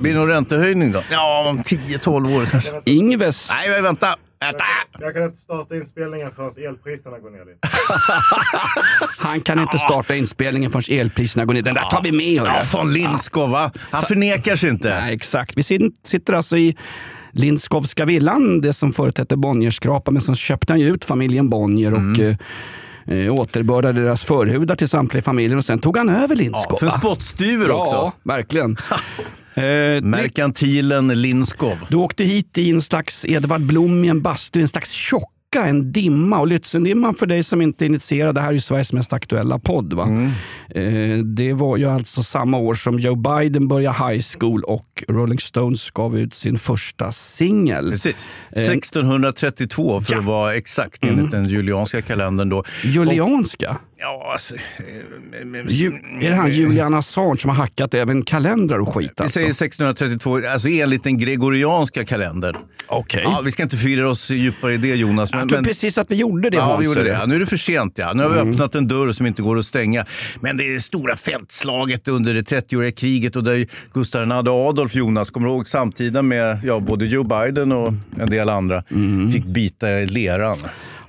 Blir det någon räntehöjning då? Ja, om 10-12 år kanske. Ingves. Nej, vänta! Vänta! Jag kan inte starta inspelningen förrän elpriserna går ner lite. Han kan inte starta inspelningen förrän elpriserna går ner. Den där tar vi med. hörru. Ja, von Lindskov va? Han förnekar sig inte. Nej, exakt. Vi sitter alltså i Lindskovska villan, det som förut hette Bonnierskrapa, men sen köpte han ju ut familjen Bonnier och Mm. Eh, återbördade deras förhudar till samtliga familjer och sen tog han över Ja, Lindskov. för en va? spottstyver också. Ja, verkligen. eh, Merkantilen Lindskov. Du åkte hit i en slags Edvard Blom i en bastu, en slags tjocka, en dimma. Och Lützendimman för dig som inte är initierad, det här är ju Sveriges mest aktuella podd. Va? Mm. Eh, det var ju alltså samma år som Joe Biden började high school och Rolling Stones gav ut sin första singel. Precis. 1632 för att vara exakt enligt den julianska kalendern då. Julianska? Ja, alltså... eh, Ju, är det han Julian Assange som har hackat även kalendrar och skit? Vi Alltså? säger 1632, alltså enligt den gregorianska kalendern. Okej. Ja, vi ska inte föra oss djupare i det Jonas. Jag tror precis att vi gjorde det Ja, Hans. vi gjorde det. Ja, nu är det för sent. Ja. Nu har vi öppnat en dörr som inte går att stänga. Men det är stora fältslaget under det 30-åriga kriget och där Gustav II Adolf, Jonas, kommer du ihåg samtida med ja, både Joe Biden och en del andra, fick bita i leran.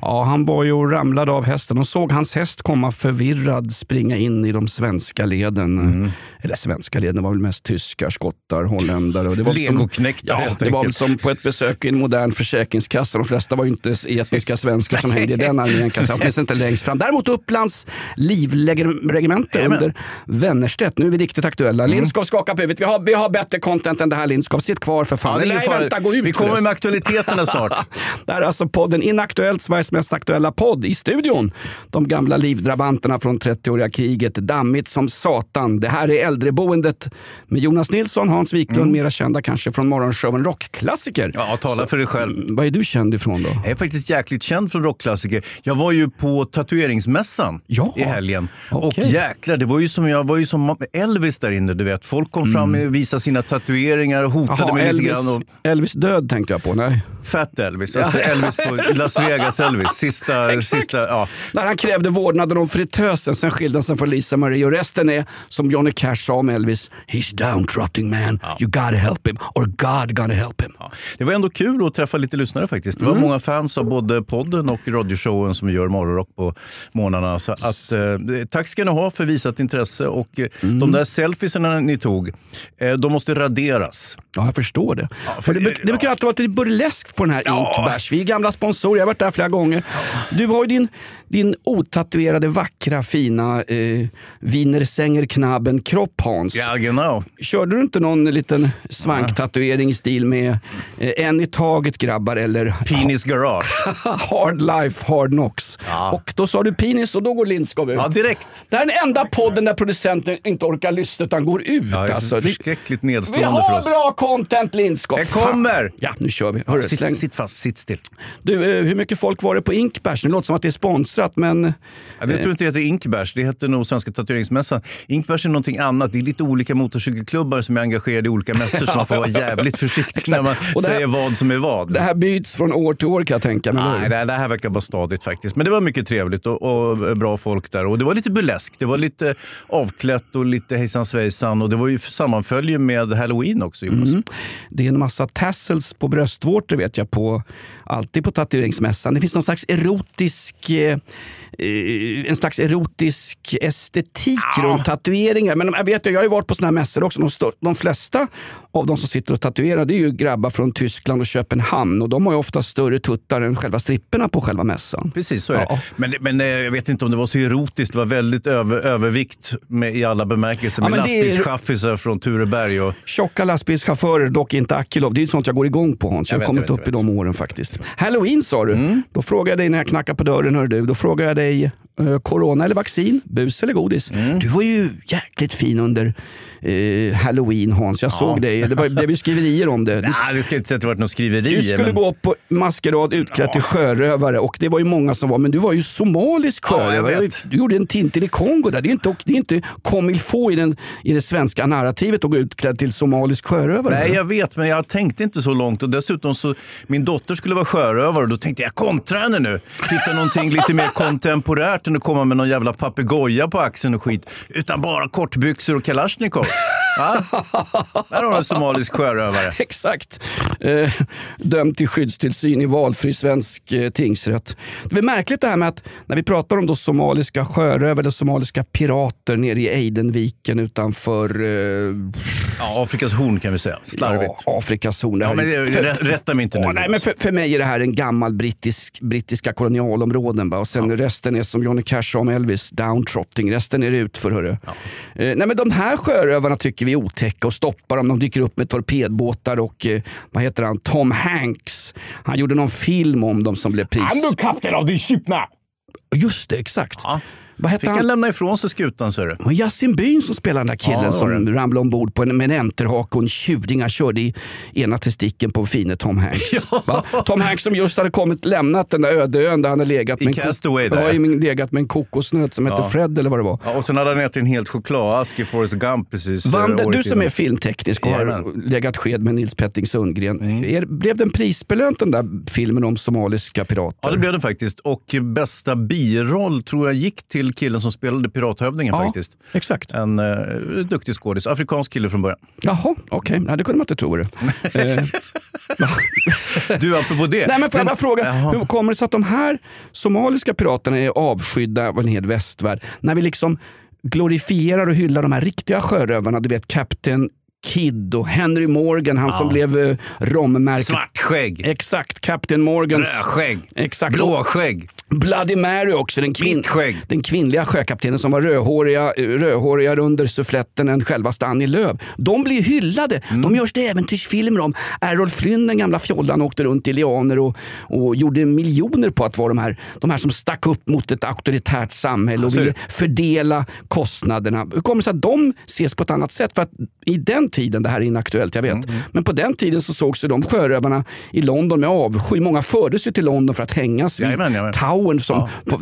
Ja, han var ju och ramlade av hästen och såg hans häst komma förvirrad springa in i de svenska leden. Mm. Eller svenska leden, var väl mest tyskar, skottar, holländare. Och det var som, ja, det var väl som på ett besök i en modern försäkringskassa. De flesta var ju inte etniska svenskar som hängde i den armén, åtminstone inte längst fram. Däremot Upplands livregemente under Wennerstedt. Nu är vi riktigt aktuella. Mm. Lindskov skakar på huvudet. Vi har, vi har bättre content än det här Lindskov. Sitt kvar för fan. Ja, nej, vänta, gå ut Vi kommer med aktualiteterna snart. Det här är alltså podden Inaktuellt, Sveriges mest aktuella podd. I studion, de gamla livdrabanterna från 30-åriga kriget. Dammigt som satan. Det här är äldreboendet med Jonas Nilsson, Hans Wiklund, mera kända kanske från morgonshowen Rockklassiker. Mm. Ja, tala för dig själv. Vad är du känd ifrån då? Jag är faktiskt jäkligt känd från rockklassiker. Jag var ju på tatueringsmässan Ja. i helgen. Okej. Och jäklar, det var ju som, jag var ju som Elvis där inne. Du vet. Folk kom fram och visade sina tatueringar och hotade Jaha, mig lite Elvis, grann. Och Elvis död tänkte jag på. Nej. Fat Elvis, alltså Elvis på Las Vegas Elvis. Sista, Exakt. sista, ja. När han krävde vårdnaden om fritösen, sen skilde han sig från Lisa Marie och resten är som Johnny Cash sa om Elvis. He's downtrodden man, you gotta help him or God gonna help him. Ja. Det var ändå kul att träffa lite lyssnare faktiskt. Det var Mm. många fans av både podden och radioshowen som vi gör morgonrock på morgnarna. Så att, eh, tack ska ni ha för visat intresse och eh, Mm. de där selfiesarna ni tog, eh, de måste raderas. Ja, jag förstår det. för för det, det- bruk- det brukar alltid vara lite burleskt på den här Ja. Inkbärs. Vi är gamla sponsorer, jag har varit där flera gånger. Du har ju din, din otatuerade, vackra, fina eh, Wiener Sänger Knabben kropp Hans. Ja, genau. Körde du inte någon liten svanktatuering i stil med eh, en i taget grabbar eller Penis Garage. Hard Life, Hard Knocks? Och då sa du penis och då går Lindskov ut. Ja, direkt. Det här är den enda podden där producenten inte orkar lyssna utan går ut. Ja, det är alltså. förskräckligt Vi nedstående för har oss. bra content Lindskov. Jag Fan. kommer! Ja, nu kör vi. Hörru, släng. Sitt, sitt fast, sitt still. Du, eh, hur mycket folk var det på Inkbärs? Det låter som att det är sponsrat, men... Ja, det tror inte det heter Inkbärs, det heter nog Svenska tatueringsmässan. Inkbärs är någonting annat. Det är lite olika motorcykelklubbar som är engagerade i olika mässor så man får vara jävligt försiktig när man här- säger vad som är vad. Det här byts från år till år kan jag tänka mig. Nej, det här, det här verkar vara stadigt faktiskt. Men det var mycket trevligt och, och bra folk där. Och det var lite burlesk. Det var lite avklätt och lite hejsan svejsan. Och det var ju sammanfölje med halloween också, Jonas. Mm. Det är en massa tassels på bröstvårtor vet jag, på, alltid på tatueringsmässan. Det finns någon slags erotisk eh, en slags erotisk estetik runt tatueringar. Men jag vet, jag har ju varit på såna här mässor också. De, stå, de flesta av de som sitter och tatuerar det är ju grabbar från Tyskland och Köpenhamn och de har ju ofta större tuttar än själva stripperna på själva mässan. Precis, så är Ja. det. Men, men eh, jag vet inte om det var så erotiskt. Det var väldigt över, övervikt med, i alla bemärkelser. Ja, med lastbilschaffisar från Tureberg. Och, Tjocka lastbilschaufförer, dock inte Akilov. Det är ju sånt jag går igång på Hans. Jag har vet, kommit vet, upp jag i de åren faktiskt. Halloween sa du. Mm. Då frågade jag dig när jag knackade på dörren, hör du. Då frågade jag dig, eh, corona eller vaccin? Bus eller godis? Mm. Du var ju jäkligt fin under eh, halloween Hans. Jag såg dig. Det var- blev ju skriverier om det. Nej, det ska inte säga att det varit något skriverier. du skulle men... gå på maskerad utklädd till sjörövare och det var ju många som var, men du var ju somalisk Ja, sjörövare. vet. du gjorde en Tintin i Kongo där. Det är inte, det är inte faut i, den, i det svenska narrativet att gå utklädd till somalisk sjörövare. Nej, jag vet, men jag tänkte inte så långt. Och dessutom så, min dotter skulle vara sjörövare och då tänkte jag kontra henne nu. Hitta någonting lite mer kontemporärt än att komma med någon jävla papegoja på axeln och skit. Utan bara kortbyxor och kalasjnikov. Va? Där har du en somalisk sjörövare. Exakt. Eh, dömd till skyddstillsyn i valfri svensk eh, tingsrätt. Det är märkligt det här med att när vi pratar om då somaliska sjörövare eller somaliska pirater nere i Aidenviken utanför eh, Ja, Afrikas horn kan vi säga. Slarvigt. ja, Afrikas horn. Det Ja, men det- för- rä- rätta mig inte nu. Ja, nej, men för, för mig är det här en gammal brittisk, brittiska kolonialområden. Bara. Och sen resten är som Johnny Cash om Elvis, downtrotting. Resten är utför. Hörru. Eh, nej, men de här sjörövarna tycker vi är otäcka och stoppar dem. De dyker upp med torpedbåtar och eh, vad heter han? Tom Hanks. Han gjorde någon film om dem som blev pris... kapten av de skipna! Just det, exakt. Ja. Vad hette Fick han han? lämna ifrån sig skutan, ser du. Yasin Byn som spelade den där killen Ja, som ramlade ombord på en, med en enterhake och en tjuring. Han körde i ena testikeln på fine Tom Hanks. Va? Tom Hanks som just hade kommit lämnat den där öde ön där han hade legat I med, en, ja, legat med en kokosnöt som hette Ja. Fred eller vad det var. Ja, och sen hade han ätit en helt chokladask i Forrest Gump precis. eh, Vander, året du som innan. är filmteknisk och har Jajamän. legat sked med Nils Petting Sundgren. Är, blev den prisbelönt den där filmen om somaliska pirater? Ja, det blev det faktiskt. Och bästa biroll tror jag gick till killen som spelade pirathövdingen Ja, faktiskt. Exakt. En uh, duktig skådis. Afrikansk kille från början. Jaha, okej. Nej, det kunde man inte tro. Det. Eh, Du, apropå det. Nej, men får jag bara fråga, Jaha. hur kommer det sig att de här somaliska piraterna är avskydda av en hel västvärld? När vi liksom glorifierar och hyllar de här riktiga sjörövarna, du vet Captain Kidd och Henry Morgan, han som blev eh, rommärke. Svartskägg. Exakt, Captain Morgans... Rödskägg. Exakt. Blåskägg. Bloody Mary också, den, kvin- den kvinnliga sjökaptenen som var rödhåriga, eh, rödhårigare under suffletten än självaste Annie Lööf. De blir hyllade. Mm. De görs det äventyrsfilmer om. Errol Flynn, den gamla fjollan, åkte runt i lianer och, och gjorde miljoner på att vara de här, de här som stack upp mot ett auktoritärt samhälle och ville fördela kostnaderna. Hur kommer det sig att de ses på ett annat sätt? För att i den tiden, det här är inaktuellt, jag vet, Mm, men på den tiden så sågs ju de sjörövarna i London med avsky. Många fördes ju till London för att hängas vid Jajamän, jajamän. Towern som... Ja. På,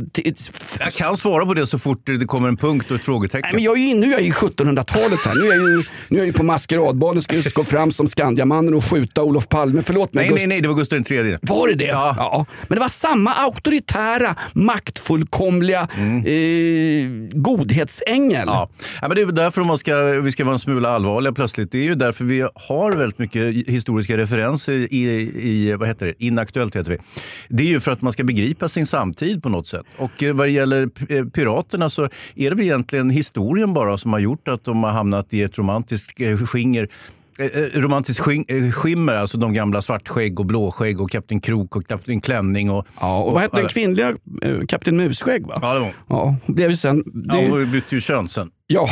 Jag kan svara på det så fort det kommer en punkt och ett frågetecken. Nej, men jag är ju, nu är jag ju i 1700-talet här. Nu är jag ju, nu är jag ju på maskeradbalen ska gå fram som Skandiamannen och skjuta Olof Palme. Förlåt mig. nej, Gust- nej, nej, det var Gustav III. Var det det? Ja. Men det var samma auktoritära, maktfullkomliga eh, godhetsängel. Ja. Ja, men det är därför man ska, vi ska vara en smula allvarliga plötsligt. Det är ju därför vi har väldigt mycket historiska referenser i, i vad heter det? Inaktuellt heter det. Det är ju för att man ska begripa sin samtid på något sätt. Och eh, vad det gäller eh, piraterna så är det väl egentligen historien bara som har gjort att de har hamnat i ett romantiskt eh, skinger romantiskt sking, eh, skimmer, alltså de gamla svartskägg och blåskägg och Kapten Krok och Kapten Klänning. Och, Ja, och vad hette den kvinnliga Kapten Musskägg? Va? Ja, det var Ja, hon blev ju sen... Det, Ja, hon bytte ju kön sen. Ja.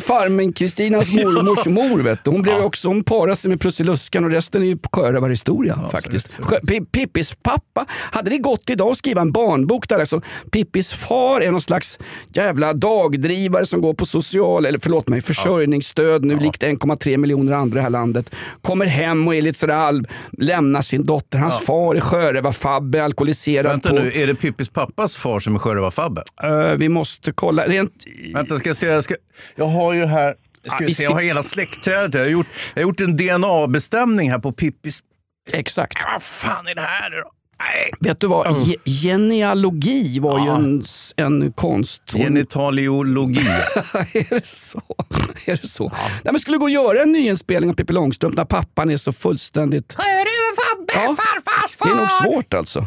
Farmen Kristinas mormors mor. Vet du. Hon, blev ju också, hon parade sig med Prussiluskan och resten är ju sjörövarhistoria. faktiskt. Sjö- Pi- Pippis pappa, hade det gått idag att skriva en barnbok där alltså, Pippis far är någon slags jävla dagdrivare som går på social, eller förlåt mig, försörjningsstöd nu likt 1,3 miljoner andra i det här landet. Kommer hem och är lite sådär halv, lämnar sin dotter. Hans far är sjörövarfabbe, alkoholiserad. Vänta på, nu, är det Pippis pappas far som är sjörövar-Fabbe? Eh, vi måste kolla. Rent, Vänta, ska jag se. Jag, ska, jag har ju här... Ska Ah, se, jag har hela släktträdet. Jag har gjort, jag har gjort en DNA-bestämning här på Pippis... exakt. Vad fan är det här nu då? Nej. Vet du vad? Ge- Genealogi var ju en, en konst. Genitaliologi. är det så? Är det så? Nej, men skulle gå och göra en nyinspelning av Pippi Långstrump när pappan är så fullständigt... Ja, Det är nog svårt alltså.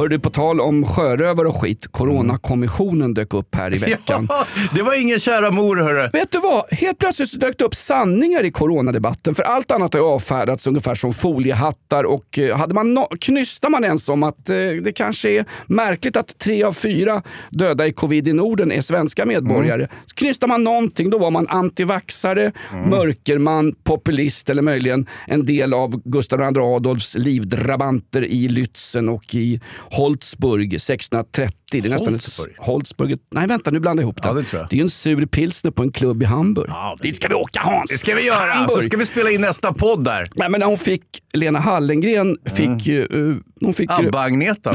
Hör du, på tal om sjörövare och skit, Coronakommissionen dök upp här i veckan. Ja, det var ingen kära mor hörru. Vet du vad? Helt plötsligt dök det upp sanningar i coronadebatten. För allt annat har avfärdats ungefär som foliehattar. Och eh, hade man no knystar man ens om att eh, det kanske är märkligt att tre av fyra döda i covid i Norden är svenska medborgare. Mm. Knystar man någonting då var man antivaxare, Mm. mörkerman, populist eller möjligen en del av Gustav II Adolfs livdrabanter i Lützen och i Holzburg 1630. Det är nästan Holzburg? Ett, Holzburg? Nej vänta, nu blandar jag ihop det. Ja, det jag. Det är ju en sur pilsner på en klubb i Hamburg. Ja, det- Dit ska vi åka Hans! Det ska vi göra. Hamburg. Så ska vi spela in nästa podd där. Nej, men när hon fick, Lena Hallengren fick ju... Uh, hon fick Abba-Agneta.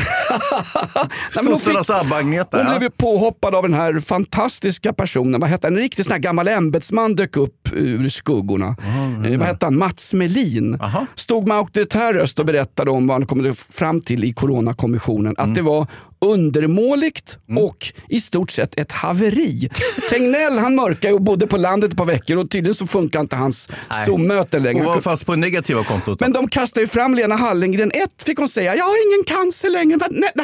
Sossarnas Abba-Agneta. hon blev ju påhoppad av den här fantastiska personen. Vad hette? En riktig sån här gammal ämbetsman dök upp ur skuggorna. eh, vad hette han? Mats Melin. Aha. Stod med auktoritär röst och berättade om vad han kommit fram till i Coronakommissionen. Mm. Att det var undermåligt och i stort sett ett haveri. Tegnell han mörkade och bodde på landet ett par veckor och tydligen så funkar inte hans Zoom-möten längre. Hon var fast på negativa kontot. men de kastar ju fram Lena Hallengren. Ett fick hon säga, jag har ingen cancer längre.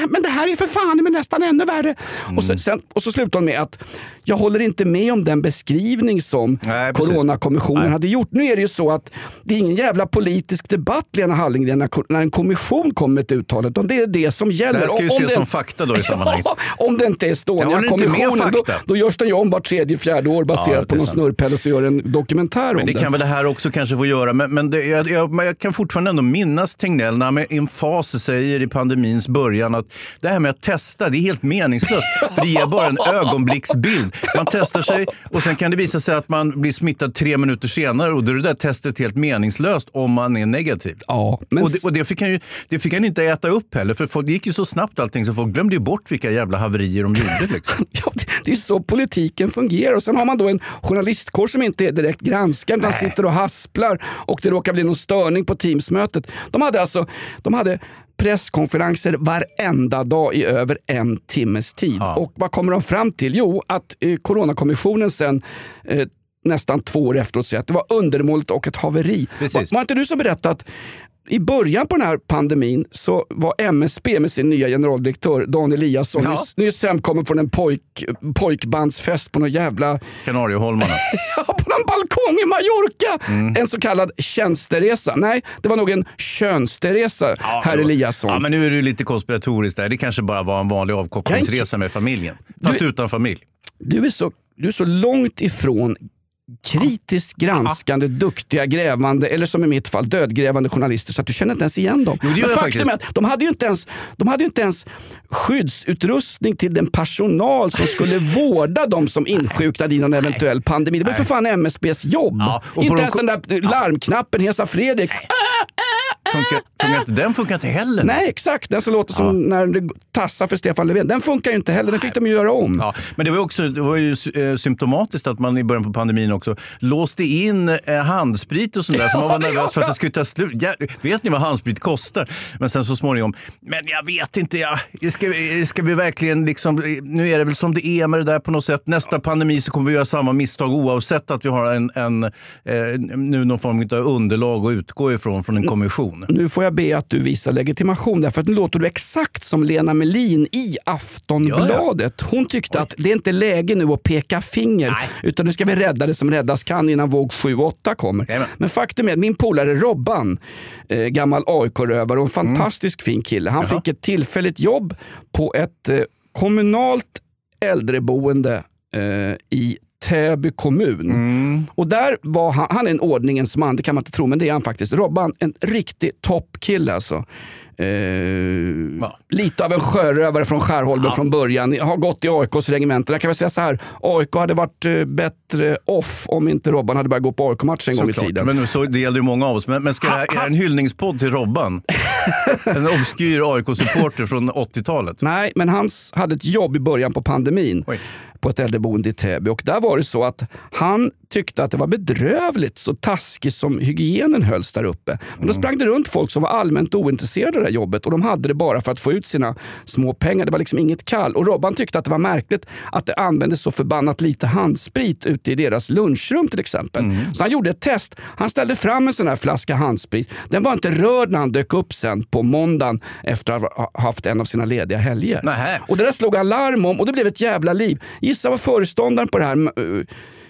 Men, det här- är för fan men nästan ännu värre. Mm. Och, så, sen, och så slutar hon med att jag håller inte med om den beskrivning som Nej. Coronakommissionen Nej. hade gjort. Nu är det ju så att det är ingen jävla politisk debatt Lena Hallengren när, en kommission kommer med ett uttalande. utan Det är det som gäller. Det här ska ju ses det- som fakta då i sammanhanget. Ja, om det inte är Estonia-kommissionen, då, då görs den ju om var tredje, fjärde år baserat Ja, det på någon sant. snurrpäll och så gör en dokumentär Men om det kan väl det här också kanske få göra. Men, men, det, jag, jag, jag kan fortfarande ändå minnas Tegnell när han med emfas säger i pandemins början att det här med att testa, det är helt meningslöst. För det ger bara en ögonblicksbild. Man testar sig och sen kan det visa sig att man blir smittad tre minuter senare och då är det där testet helt meningslöst om man är negativ. Ja, men och det, och det, fick han ju, det fick han inte äta upp heller, för folk, det gick ju så snabbt allting så folk glömde ju bort vilka jävla haverier de gjorde. Liksom. Ja, det- är så politiken fungerar. Och sen har man då en journalistkår som inte är direkt granskande. utan sitter och hasplar och det råkar bli någon störning på Teamsmötet. De hade alltså de hade presskonferenser varenda dag i över en timmes tid. Och vad kommer de fram till? Jo, att eh, Coronakommissionen sen eh, nästan två år efteråt säga att det var undermåligt och ett haveri. Var, var inte du som berättade att i början på den här pandemin så var MSB med sin nya generaldirektör Dan Eliasson Ja. nyss, nyss hemkommen från en pojk, pojkbandsfest på någon jävla Kanarieholmarna. Ja, på någon balkong i Mallorca. Mm. En så kallad tjänsteresa. Nej, det var nog en könsteresa, herr jo. Eliasson. Ja, men nu är det lite konspiratoriskt där. Det kanske bara var en vanlig avkopplingsresa med familjen. Fast utan familj. Du är, så, du är så långt ifrån kritiskt granskande, duktiga, grävande eller som i mitt fall dödgrävande journalister så att du känner inte ens igen dem. Jo, det gör Men faktum är att de hade, ju inte ens, de hade inte ens skyddsutrustning till den personal som skulle vårda de som insjuknade i någon eventuell pandemi. Det var för fan MSBs jobb. på inte ens den där larmknappen, Hesa Fredrik. Funkar, funkar inte, den funkar inte heller. Nej, exakt. Den som låter som när det tassar för Stefan Löfven. Den funkar ju inte heller. Den fick de ju göra om. Ja, men det var, också, det var ju eh, symptomatiskt att man i början på pandemin också låste in eh, handsprit och sånt där. för man var Ja, nervös för ja. att det skulle ta slut. Ja, vet ni vad handsprit kostar? Men sen så småningom, men jag vet inte. Ja, ska, ska vi verkligen liksom, nu är det väl som det är med det där på något sätt. Nästa pandemi så kommer vi göra samma misstag oavsett att vi har en, en, eh, nu någon form av underlag att utgå ifrån från en kommission. Nu får jag be att du visar legitimation därför att nu låter du exakt som Lena Melin i Aftonbladet. Hon tyckte att det är inte läge nu att peka finger utan nu ska vi rädda det som räddas kan innan våg 7-8 kommer. Men faktum är att min polare Robban, eh, gammal AIK-rövare och en Mm. fantastisk fin kille. Han fick ett tillfälligt jobb på ett eh, kommunalt äldreboende eh, i Täby kommun. Mm. Och där var han, han är en ordningens man, det kan man inte tro, men det är han faktiskt. Robban, en riktig toppkille alltså. Eh, Lite av en sjörövare från Skärholmen från början. Har gått i AIKs regementen. Jag kan väl säga så här, AIK hade varit eh, bättre off om inte Robban hade börjat gå på AIK-match en gång i Såklart. tiden. Men så, det gällde ju många av oss. Men, men ska det här, är det en hyllningspodd till Robban? en obskyr AIK-supporter från 80-talet? Nej, men han hade ett jobb i början på pandemin på ett äldreboende i Täby. Och där var det så att han tyckte att det var bedrövligt så taskigt som hygienen hölls där uppe. Men då sprang det runt folk som var allmänt ointresserade av det här jobbet och de hade det bara för att få ut sina små pengar. Det var liksom inget kall. Och Robban tyckte att det var märkligt att det användes så förbannat lite handsprit ute i deras lunchrum till exempel. Så han gjorde ett test. Han ställde fram en sån här flaska handsprit. Den var inte rörd när han dök upp sen på måndagen efter att ha haft en av sina lediga helger. Och det där slog han larm om och det blev ett jävla liv. Gissa vad föreståndaren på det här eh,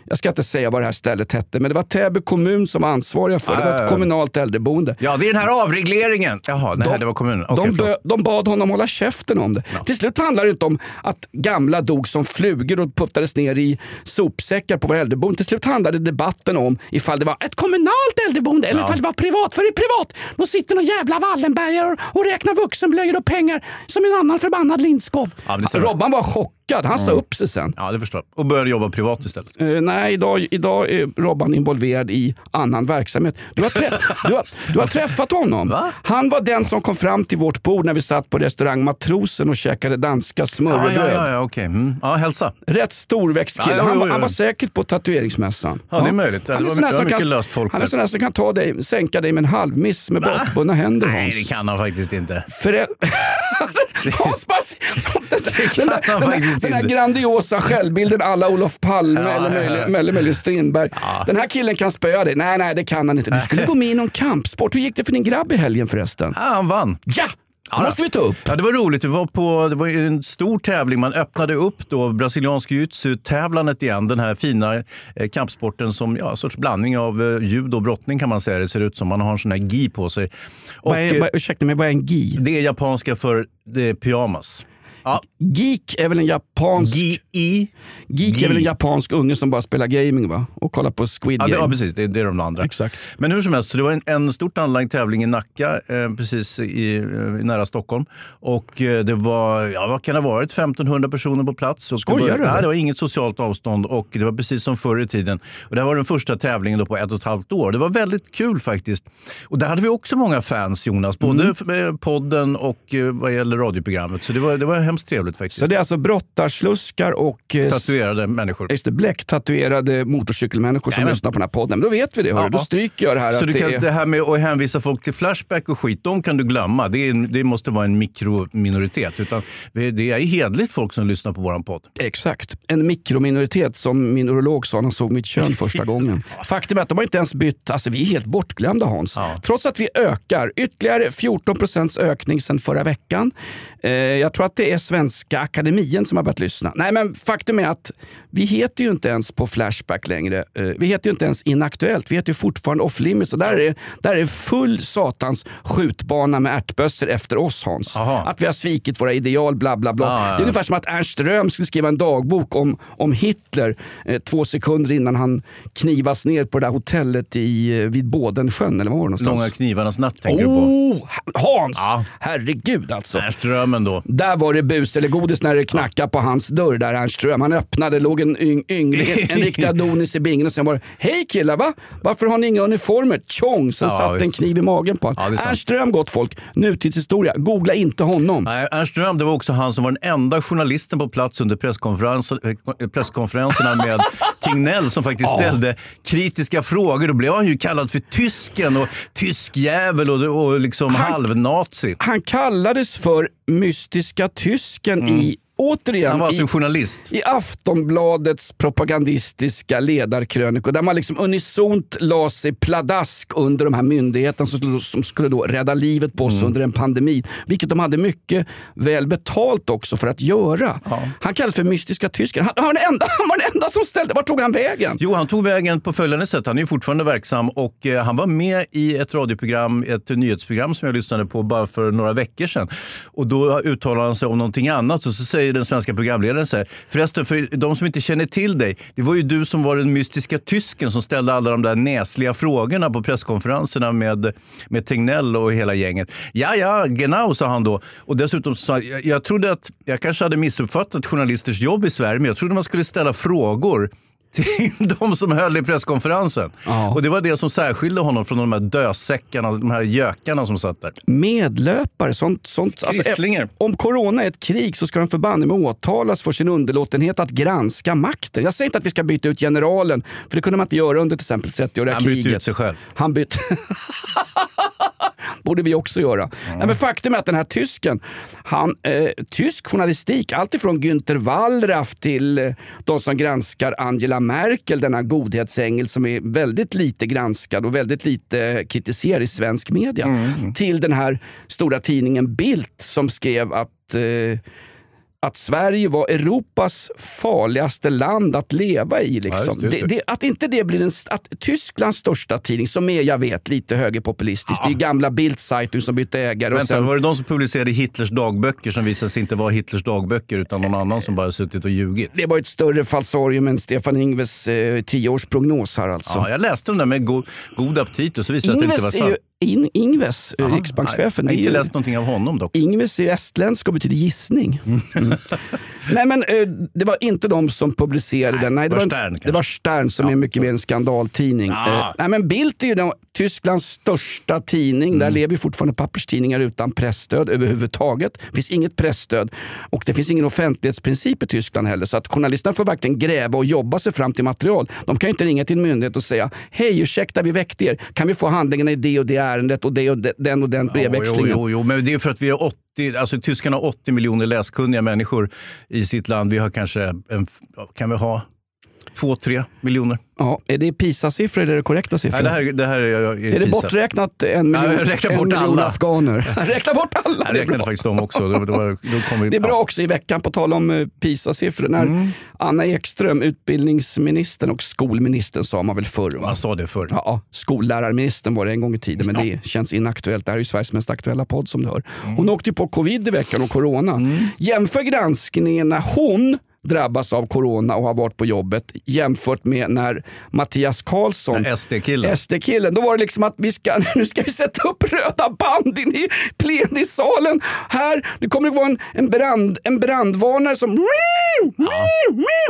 jag ska inte säga vad det här stället hette, men det var Täby kommun som var ansvariga för det. Det var ett kommunalt äldreboende. Ja, det är den här avregleringen. Jaha, nej, De- det var kommunen. Okej, de, de bad honom hålla käften om det. Till slut handlar det inte om att gamla dog som flugor och puttades ner i sopsäckar på våra äldreboenden. Till slut handlade debatten om ifall det var ett kommunalt äldreboende eller Ja. ifall det var privat. För i privat, då sitter någon jävla Wallenbergare och, och räknar vuxenblöjor och pengar som en annan förbannad Lindskov. Ja, det stämmer. Robban var chockad. Han sa Mm. upp sig sen. Ja, det förstår jag. Och började jobba privat istället. Eh, nej, idag, idag är Robban involverad i annan verksamhet. Du har, trä- du har, du har träffat honom. Han var den som kom fram till vårt bord när vi satt på restaurang Matrosen och käkade danska Ja, smörrebröd. ja, ja, ja okej. Mm. Ja, hälsa. Rätt storväxt kille. Ja, ja, han, var- ja, ja. han var säkert på tatueringsmässan. Ja, det är möjligt. Det Han är var sån mycket- som mycket kan- löst folk Han är där. sån som kan ta dig, sänka dig med en halvmiss med bakbundna händer Nej, Hans. det kan han faktiskt inte. Förä- Hans Bass- den, där, den, där, faktiskt den här grandiosa självbilden alla Olof Palme Ja, eller, ja, möjligen, ja. möjligen Strindberg. Den här killen kan spöa dig. Nej, nej, det kan han inte. Du skulle gå med i någon kampsport. Hur gick det för din grabb i helgen förresten? Ja, han vann. Ja! Det måste vi ta upp. Ja, det var roligt. Det var, på, det var en stor tävling. Man öppnade upp då brasiliansk jiu-jitsu-tävlandet igen. Den här fina eh, kampsporten som ja, en sorts blandning av eh, judo och brottning kan man säga. Det ser ut som. Man har en sån här gi på sig. Vad är, eh, vad, ursäkta mig, vad är en gi? det är japanska för det är pyjamas. Ja. Geek är väl en japansk... G-I? Geek är väl en japansk unge som bara spelar gaming va? Och kollar på Squid Ja, Game. det, ja, precis. Det, det är de andra. Exakt. Men hur som helst, så det var en, en stort anlagd tävling i Nacka, eh, precis i, eh, nära Stockholm. Och eh, det var, ja vad kan det ha varit, 1500 personer på plats. Och Skojar det var, du, eller? det var inget socialt avstånd och det var precis som förr i tiden. Och det här var den första tävlingen då på ett och ett halvt år. Det var väldigt kul faktiskt. Och där hade vi också många fans Jonas, både Mm. podden och eh, vad gäller radioprogrammet. Så det var, det var hemskt trevligt faktiskt. Så det är alltså brottarsluskar och eh, Tatuerade människor. Just det, bläcktatuerade motorcykelmänniskor som Jajamän. lyssnar på den här podden. Men då vet vi det. Hörru. Ja. Då stryker jag det här. Så att du det kan, är... det här med att hänvisa folk till Flashback och skit, de kan du glömma. Det, är, det måste vara en mikrominoritet. Utan det är hedligt folk som lyssnar på våran podd. Exakt. En mikrominoritet som min urolog sa när han såg mitt kön första gången. Faktum är att de har inte ens bytt, alltså vi är helt bortglömda Hans. Trots att vi ökar, ytterligare 14 procents ökning sedan förra veckan. Eh, jag tror att det är Svenska Akademien som har börjat lyssna. Nej men faktum är att vi heter ju inte ens på Flashback längre. Eh, vi heter ju inte ens Inaktuellt, vi heter ju fortfarande Off Limits. Där är, där är full satans skjutbana med ärtbössor efter oss Hans. Att vi har svikit våra ideal, bla bla bla. Ja, ja. Det är ungefär som att Ernst Röhm skulle skriva en dagbok om, om Hitler eh, två sekunder innan han knivas ner på det där hotellet i, eh, vid Bådensjön. Eller var det någonstans? Långa knivarnas natt tänker oh, du på. Hans! Ja. Herregud alltså. Ernst Röhmen då. Där var det bus eller godis när det knackade på hans dörr där Ernst Röhm. Han öppnade, låg en yng, yngling, en riktig Adonis i bingen och sen var det Hej killar, va? varför har ni inga uniformer? Tjong! Sen Ja, satt en visst. kniv i magen på Ja, honom. sant. Ernst Röhm gott folk, nutidshistoria. Googla inte honom. Nej, Ernst Röhm det var också han som var den enda journalisten på plats under presskonferensen, eh, presskonferenserna med Tegnell som faktiskt ställde kritiska frågor. Då blev han ju kallad för tysken och tyskjävel och, och liksom halvnazi. Han kallades för mystiska tysken i mm återigen. Han var alltså i, journalist. i Aftonbladets propagandistiska ledarkrönikor där man liksom unisont la sig pladask under de här myndigheterna som skulle, som skulle då rädda livet på oss Mm. under en pandemi. Vilket de hade mycket väl betalt också för att göra. Han kallades för mystiska tysken. Han, han, var den enda, han var den enda som ställde. Vart tog han vägen? Jo, han tog vägen på följande sätt. Han är fortfarande verksam och eh, han var med i ett radioprogram, ett nyhetsprogram som jag lyssnade på bara för några veckor sedan. Och då uttalade han sig om någonting annat och så säger den svenska programledaren så här. Förresten, för de som inte känner till dig, det var ju du som var den mystiska tysken som ställde alla de där näsliga frågorna på presskonferenserna med, med Tegnell och hela gänget. Ja, ja, genau, sa han då. Och dessutom sa jag, jag trodde att jag kanske hade missuppfattat journalisters jobb i Sverige, men jag trodde man skulle ställa frågor till de som höll i presskonferensen. Och det var det som särskilde honom från de här dösäckarna, de här gökarna som satt där. Medlöpare, sånt. sånt alltså, eh, om corona är ett krig så ska de förbanne med åtalas för sin underlåtenhet att granska makten. Jag säger inte att vi ska byta ut generalen, för det kunde man inte göra under till exempel 30-åriga Han kriget. bytte ut sig själv. Han bytte... borde vi också göra. Nej, men faktum är att den här tysken, han, eh, tysk journalistik, alltifrån Günther Wallraff till eh, de som granskar Angela Merkel, denna godhetsängel som är väldigt lite granskad och väldigt lite kritiserad i svensk media. Till den här stora tidningen Bildt som skrev att eh, att Sverige var Europas farligaste land att leva i. Liksom. Ja, just det, just Det, det. att inte det blir en, att Tysklands största tidning, som är jag vet lite högerpopulistisk, det är gamla Bildzeitung som bytte ägare. och Vänta, sen, var det de som publicerade Hitlers dagböcker som visade sig inte vara Hitlers dagböcker utan någon annan som bara suttit och ljugit? det var ett större falsarium än Stefan Ingves eh, tioårsprognos här alltså. Ja, jag läste dem där med go god aptit och så visade det att det inte var sant. In, Ingves, eh, Jaha, riksbankschefen. nej, Jag har inte läst någonting av honom dock. Ingves är estländsk och betyder gissning. Mm. Nej men eh, det var inte de som publicerade den. Nej, det, var Stern det var Stern som är mycket mer en skandaltidning. Ja. Eh, nej men Bildt är ju den, Tysklands största tidning. Mm. Där lever ju fortfarande papperstidningar utan pressstöd överhuvudtaget. Det finns inget pressstöd och det finns ingen offentlighetsprincip i Tyskland heller. Så att journalisterna får verkligen gräva och jobba sig fram till material. De kan ju inte ringa till en myndighet och säga Hej, ursäkta vi väckte er. Kan vi få handlingarna i det och det ärendet och det och den och den brevväxlingen? Jo, jo, jo, men det är för att vi har 80, alltså tyskarna har 80 miljoner läskunniga människor i sitt land. Vi har kanske, en, kan vi ha två, tre miljoner? Ja, är det PISA-siffror eller är det korrekta siffror? Nej, det här, det här är, är, är det PISA. borträknat en miljon, en miljon alla. afghaner? Räkna bort alla! Jag Det är, räknade faktiskt dem också. Då, då, var- vi, det är bra också i veckan, på tal om eh, PISA-siffror. När Mm. Anna Ekström, utbildningsministern och skolministern sa man väl förr. Va? Man sa det förr. Ja, skollärarministern var det en gång i tiden, men det känns inaktuellt. Det här är ju Sveriges mest aktuella podd som du hör. Mm. Hon åkte ju på covid i veckan och corona. Jämför granskningen när hon drabbas av corona och har varit på jobbet jämfört med när Mattias Karlsson, SD-killen. SD-killen, då var det liksom att vi ska, nu ska vi sätta upp röda band in i plenisalen. Här, det kommer att vara en, en, brand, en brandvarnare som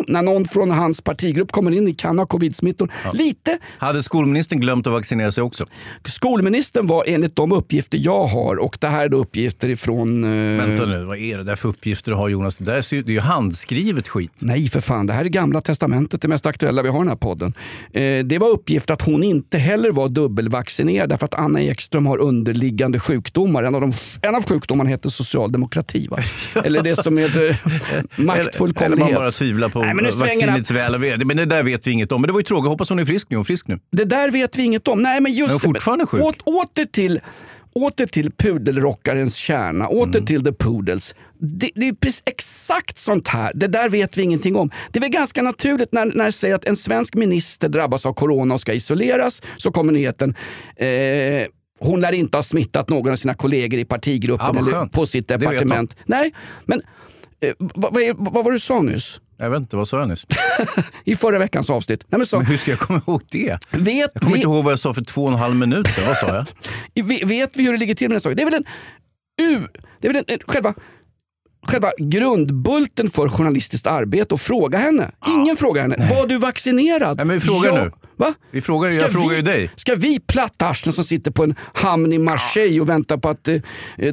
när någon från hans partigrupp kommer in i kan ha covid-smittor. Lite Hade skolministern glömt att vaccinera sig också? Skolministern var enligt de uppgifter jag har och det här är uppgifter ifrån... Eh... Vänta nu, vad är det där för uppgifter du har Jonas? Det, där är, det är ju handskrivet skit. Nej för fan, det här är gamla testamentet, det mest aktuella vi har i den här podden. Eh, det var uppgift att hon inte heller var dubbelvaccinerad därför att Anna Ekström har underliggande sjukdomar. En av, de, en av sjukdomarna heter socialdemokrati. Eller det som heter Eller man maktfullkomlighet. bara tvivlar på Nej, men vaccinets väl och ve. Men det där vet vi inget om. Men det var ju tråkigt. Hoppas hon är frisk nu. Hon är frisk nu. Det där vet vi inget om. Nej, men just Men det. fortfarande sjuk. Åt, åter till Åter till pudelrockarens kärna, åter Mm. till the poodles. Det, det är precis exakt sånt här. Det där vet vi ingenting om. Det är väl ganska naturligt när, när jag säger att en svensk minister drabbas av corona och ska isoleras, så kommer nyheten eh, hon lär inte ha smittat någon av sina kollegor i partigruppen Ja, eller på sitt departement. Nej, men eh, vad, vad, vad var det du sa nyss? Jag vet inte, vad sa jag nyss? I förra veckans avsnitt. Nej, men så, Men hur ska jag komma ihåg det? vet, Jag kommer vi- inte ihåg vad jag sa för två och en halv minut sedan. Vad sa jag? Ve- Vet vi hur det ligger till med den saken? Det är väl en, u, det är väl en, en, själva, själva grundbulten för journalistiskt arbete att fråga henne. Ingen frågar henne. Var du vaccinerad? Nej, men vi frågar Ja. nu. Va? Vi frågar, Ska jag frågar vi- ju dig. Ska vi plattarslen som sitter på en hamn i Marseille och väntar på att eh,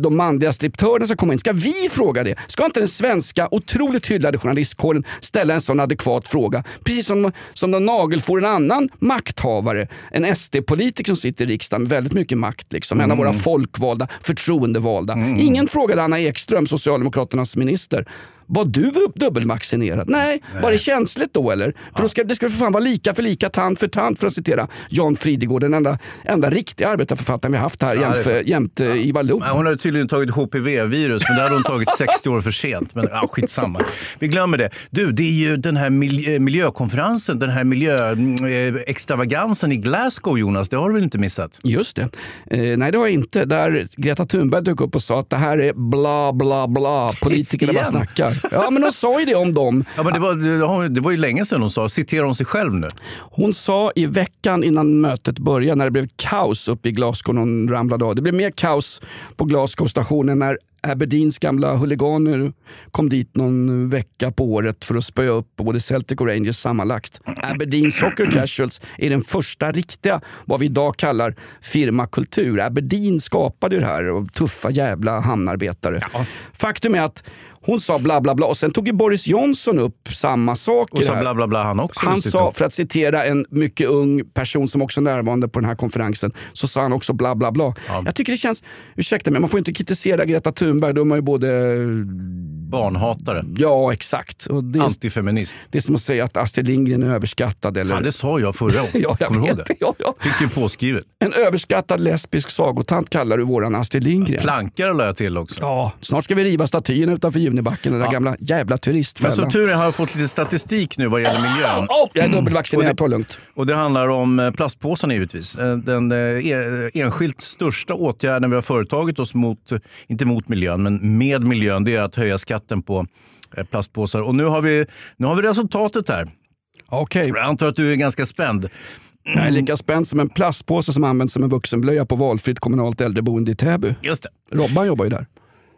de manliga striptörerna ska komma in, ska vi fråga det? Ska inte den svenska otroligt hyllade journalistkåren ställa en sån adekvat fråga? Precis som, som de nagelfor en annan makthavare, en SD-politiker som sitter i riksdagen med väldigt mycket makt. Liksom, En av våra folkvalda, förtroendevalda. Ingen frågade Anna Ekström, Socialdemokraternas minister, var du dubbelvaccinerad? Nej, var det känsligt då eller? För då ska, det ska för fan vara lika för lika, tand för tand för att citera Jan Fridegård, den enda, enda riktiga arbetarförfattaren vi haft här Ja, jämte, jämte Ivar Lo. Nej, Hon hade tydligen tagit HPV-virus, men det hade hon tagit 60 år för sent. Men ja, skitsamma. Vi glömmer det. Du, det är ju den här mil- eh, miljökonferensen, den här miljöextravagansen i Glasgow, Jonas. Det har du väl inte missat? Just det. Eh, nej, det har jag inte. Där Greta Thunberg dök upp och sa att det här är bla bla bla, politikerna bara snackar. Ja, men hon sa ju det om dem. Ja, men det, var, det, var ju länge sedan hon sa. Citerar hon sig själv nu? Hon sa i veckan innan mötet började, när det blev kaos uppe i Glasgow, när hon ramlade av. Det blev mer kaos på Glasgow-stationen när Aberdeens gamla huliganer kom dit någon vecka på året för att spöa upp både Celtic och Rangers sammanlagt. Aberdeen Soccer Casuals är den första riktiga, vad vi idag kallar firmakultur. Aberdeen skapade ju det här, och tuffa jävla hamnarbetare. Faktum är att hon sa bla bla bla och sen tog ju Boris Johnson upp samma sak. i Och sa här. bla bla bla han också. Han sa, för att citera en mycket ung person som också är närvarande på den här konferensen, så sa han också bla bla bla. Jag tycker det känns, ursäkta mig, man får inte kritisera Greta Thunberg, då är man ju både... Barnhatare. Ja, exakt. Och det, är, Antifeminist. det är som att säga att Astrid Lindgren är överskattad. Eller, Fan, det sa jag förra året. ja, jag Kommer vet. det? Ja, ja. Fick ju påskrivet. En överskattad lesbisk sagotant kallar du våran Astrid Lindgren. Plankare la jag till också. Ja, snart ska vi riva statyn utanför Junibacken, den där gamla jävla Men turistfällan. som tur är har jag fått lite statistik nu vad gäller miljön. Oh, jag är dubbelvaccinerad, ta lugnt. Och det handlar om eh, plastpåsarna givetvis. Eh, Den eh, e- enskilt största åtgärden vi har företagit oss mot, inte mot miljön, men med miljön, det är att höja skatten på eh, plastpåsar. Och nu har vi, nu har vi resultatet här. Okej. Jag antar att du är ganska spänd. Jag är lika spänd som en plastpåse som används som en vuxenblöja på valfritt kommunalt äldreboende i Täby. Just det. Robban jobbar ju där.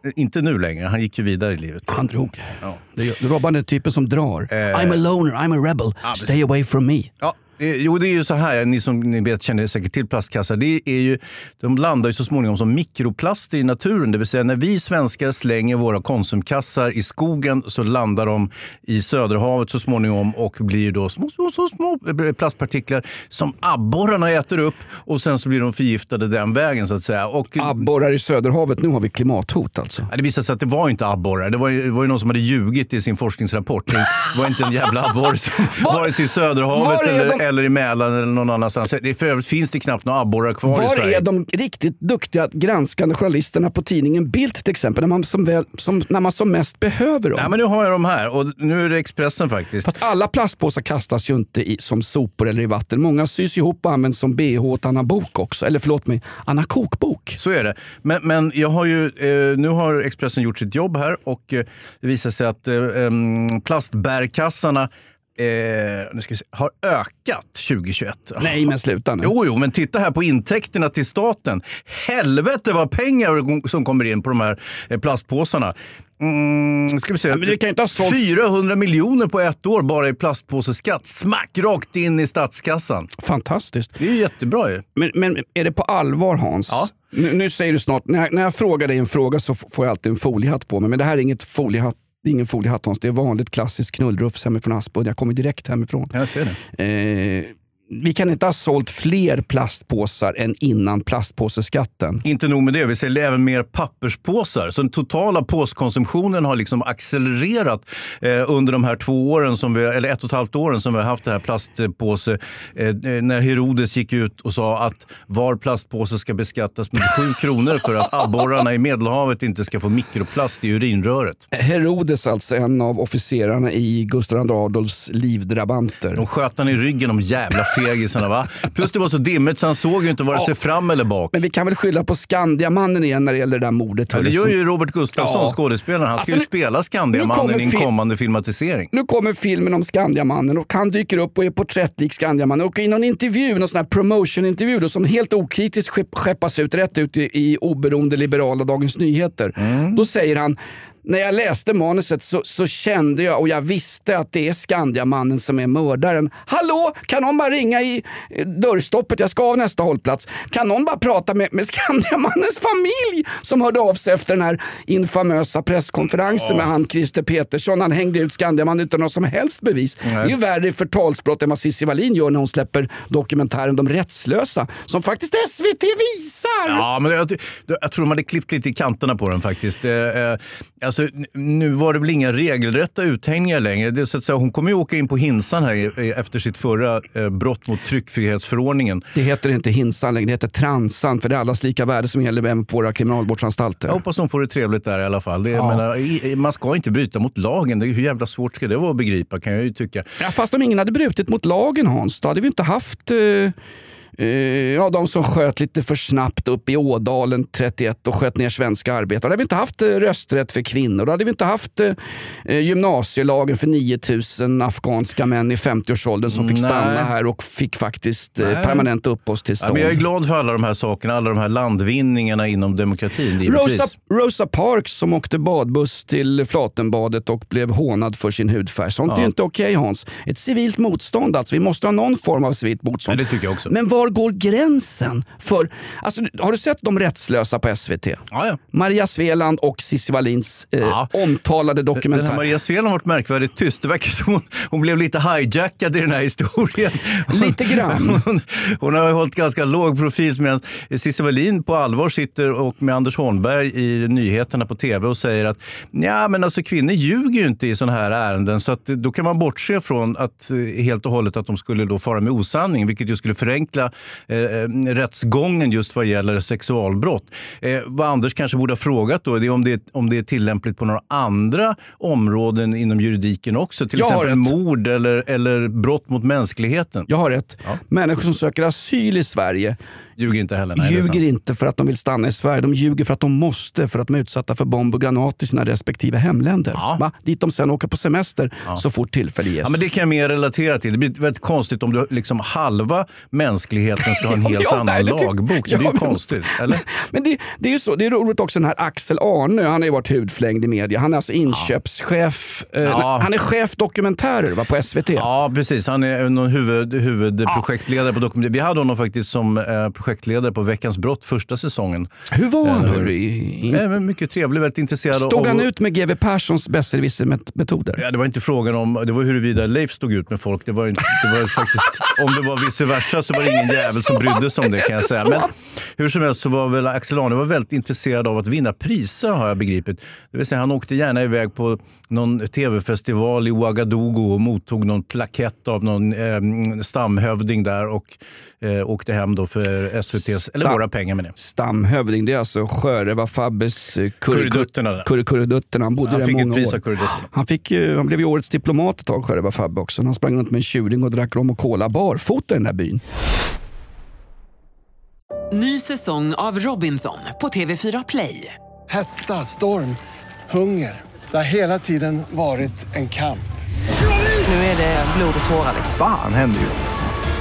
Eh, Inte nu längre, han gick ju vidare i livet. Han drog. Ja. Det- Robban är typen som drar. Eh. I'm a loner, I'm a rebel. Stay away from me. Ja, jo, det är ju så här, ni som ni vet känner säkert till plastkassar. Det är ju, de landar ju så småningom som mikroplaster i naturen. Det vill säga när vi svenskar slänger våra konsumkassar i skogen så landar de i Söderhavet så småningom och blir då små, små, små, små eh, plastpartiklar som abborrarna äter upp och sen så blir de förgiftade den vägen så att säga. Och, Abborrar i Söderhavet, nu har vi klimathot alltså. Det visade sig att det var inte abborrar. Det var ju, det var ju någon som hade ljugit i sin forskningsrapport. Det var inte en jävla abborre vare sig i Söderhavet eller, eller i Mälaren eller någon annanstans. Det, för övrigt finns det knappt några abborrar kvar i Var Sverige. är de riktigt duktiga granskande journalisterna på tidningen Bild till exempel, när man som, väl, som, när man som mest behöver dem? Ja, men nu har jag dem här och nu är det Expressen faktiskt. Fast alla plastpåsar kastas ju inte i, som sopor eller i vatten. Många sys ihop och används som bh åt Anna Bok också. Eller förlåt mig, Anna Kokbok. Så är det. Men, men jag har ju, eh, nu har Expressen gjort sitt jobb här och eh, det visar sig att eh, plastbärkassarna eh, nu ska se, har ökat 2021. Nej, men sluta nu. Jo, jo, men titta här på intäkterna till staten. Helvete vad pengar som kommer in på de här eh, plastpåsarna. Mm, ska vi se. men det kan inte ha sålts- 400 miljoner på ett år bara i plastpåseskatt. Smack rakt in i statskassan. Fantastiskt. Det är jättebra ju. Men, men är det på allvar Hans? Ja. Nu, nu säger du snart, när jag, när jag frågar dig en fråga så får jag alltid en foliehatt på mig. Men det här är inget foliehatt, det är ingen foliehatt Hans. Det är vanligt klassiskt knullrufs hemifrån Aspudden. Jag kommer direkt hemifrån. Jag ser det. Eh, vi kan inte ha sålt fler plastpåsar än innan plastpåseskatten. Inte nog med det, vi säljer även mer papperspåsar. Så den totala påskonsumtionen har liksom accelererat eh, under de här två åren, som vi, eller ett och ett halvt åren som vi har haft det här plastpåse. Eh, eh, när Herodes gick ut och sa att var plastpåse ska beskattas med sju kronor för att abborrarna i Medelhavet inte ska få mikroplast i urinröret. Herodes alltså, en av officerarna i Gustav II Adolfs livdrabanter. De sköt han i ryggen, de jävla fegisarna. Va? Plus det var så dimmigt så han såg ju inte vare sig fram eller bak. Men vi kan väl skylla på Skandiamannen igen när det gäller det där mordet. Ja, det gör ju Robert Gustafsson, Ja. skådespelaren. Han ska Alltså, ju spela Skandiamannen i en kommande filmatisering. Nu kommer filmen om Skandiamannen och han dyker upp och är porträttlik Skandiamannen. Och i någon intervju, någon sån här promotion-intervju som helt okritiskt skepp- skeppas ut rätt ut i, i oberoende liberala Dagens Nyheter. Mm. Då säger han när jag läste manuset så, så kände jag och jag visste att det är Skandiamannen som är mördaren. Hallå, kan någon bara ringa i eh, dörrstoppet? Jag ska av nästa hållplats. Kan någon bara prata med, med Skandiamannens familj som hörde av sig efter den här infamösa presskonferensen med han Christer Petersson. Han hängde ut Skandiamannen utan något som helst bevis. Det är ju värre förtalsbrott än vad Cissi Wallin gör när hon släpper dokumentären De rättslösa som faktiskt SVT visar. Ja, men jag, jag tror de hade klippt lite i kanterna på den faktiskt. Eh, eh, alltså, nu var det väl inga regelrätta uthängningar längre. Det, är så att säga, hon kommer ju åka in på hinsan här efter sitt förra eh, brott mot tryckfrihetsförordningen. Det heter inte hinsan längre, det heter transan för det är allas lika värde som gäller även på våra kriminalvårdsanstalter. Jag hoppas hon får det trevligt där i alla fall. Det, Ja. menar, man ska inte bryta mot lagen. Det, hur jävla svårt ska det vara att begripa kan jag ju tycka. Ja, fast om ingen hade brutit mot lagen Hans, då hade vi inte haft eh, eh, ja, de som sköt lite för snabbt upp i Ådalen 31 och sköt ner svenska arbetare. Då hade vi inte haft eh, rösträtt för kvinnor. Då hade vi inte haft eh, eh, gymnasielagen för 9000 afghanska män i 50-årsåldern som fick Nej. stanna här och fick faktiskt eh, Nej. permanent Ja, uppehållstillstånd. men jag är glad för alla de här sakerna, alla de här landvinningarna inom demokratin. Rosa, Rosa Parks som åkte badbuss till Flatenbadet och blev hånad för sin hudfärg. Sånt är Ja. ju inte okej Hans. Ett civilt motstånd alltså. Vi måste ha någon form av civilt motstånd. Ja, det tycker jag också. Men var går gränsen? För, alltså, har du sett De rättslösa på SVT? Ja, ja. Maria Sveland och Cissi Wallins eh, omtalade Den dokumentär. här Maria Sveland har varit märkvärdigt tyst. Det verkar som hon, hon blev lite hijackad i den här historien. Lite grann. Hon, hon har hållit ganska låg profil medan Cissi Wallin på allvar sitter och med Anders Holmberg i nyheterna på tv och säger att ja, men alltså kvinnor ljuger ju inte i sådana här ärenden så att då kan man bortse från att eh, helt och hållet att de skulle då fara med osanning, vilket ju skulle förenkla eh, eh, rättsgången just vad gäller sexualbrott. Eh, vad Anders kanske borde ha frågat då, det är om det, om det är tillämpligt på några andra områden inom juridiken också, till Jag exempel mord eller, eller brott mot mänskligheten. Jag har rätt. Ja. Människor som söker asyl i Sverige Ljuger inte heller. Nej, är ljuger inte för att de vill stanna i Sverige. De ljuger för att de måste, för att de är utsatta för bomb och granat i sina respektive hemländer. Va? Dit de sen åker på semester så fort tillfälle ges. Ja, men det kan jag mer relatera till. Det blir väldigt konstigt om du liksom halva mänskligheten ska ha en Ja, helt ja, annan nej, lagbok. Det Ja, ju men- konstigt. Eller? Men det, det är ju så, det är roligt också den här Axel Arne, han har ju varit hudflängd i media. Han är alltså inköpschef, eh, Ja. han är chef dokumentärer va, på SVT. Ja, precis. Han är någon huvud, huvudprojektledare på dokumentären. Vi hade honom faktiskt som eh, projektledare på Veckans brott första säsongen. Hur var han? Eh, hörru, i- eh, mycket trevlig, väldigt intresserad Stod av... han ut med GW Perssons besserwisser-metoder? Ja, det var inte frågan om det var huruvida Leif stod ut med folk. Det var, inte, det var faktiskt, om det var vice versa så var det ingen jävel som brydde sig om det kan jag säga. Men hur som helst så var väl Axel Arne var väldigt intresserad av att vinna priser har jag begripit. Det vill säga han åkte gärna iväg på någon tv-festival i Ouagadougou och mottog någon plakett av någon eh, stamhövding där och eh, åkte hem då för SVTs, eller våra pengar med det. Stamhövding, det är alltså Sjörövar-Fabbes eh, Kurredutterna. Kurre- Kurredutterna. Han bodde Han där fick många år. Han, fick, ju- han blev ju årets diplomat ett tag, Sjörövar-Fabbe också. Han sprang runt med en tjuring och drack rom och cola barfota i den där byn. Ny säsong av Robinson på TV4 Play. Hetta, storm, hunger. Det har hela tiden varit en kamp. Nu är det blod och tårar. Fan händer just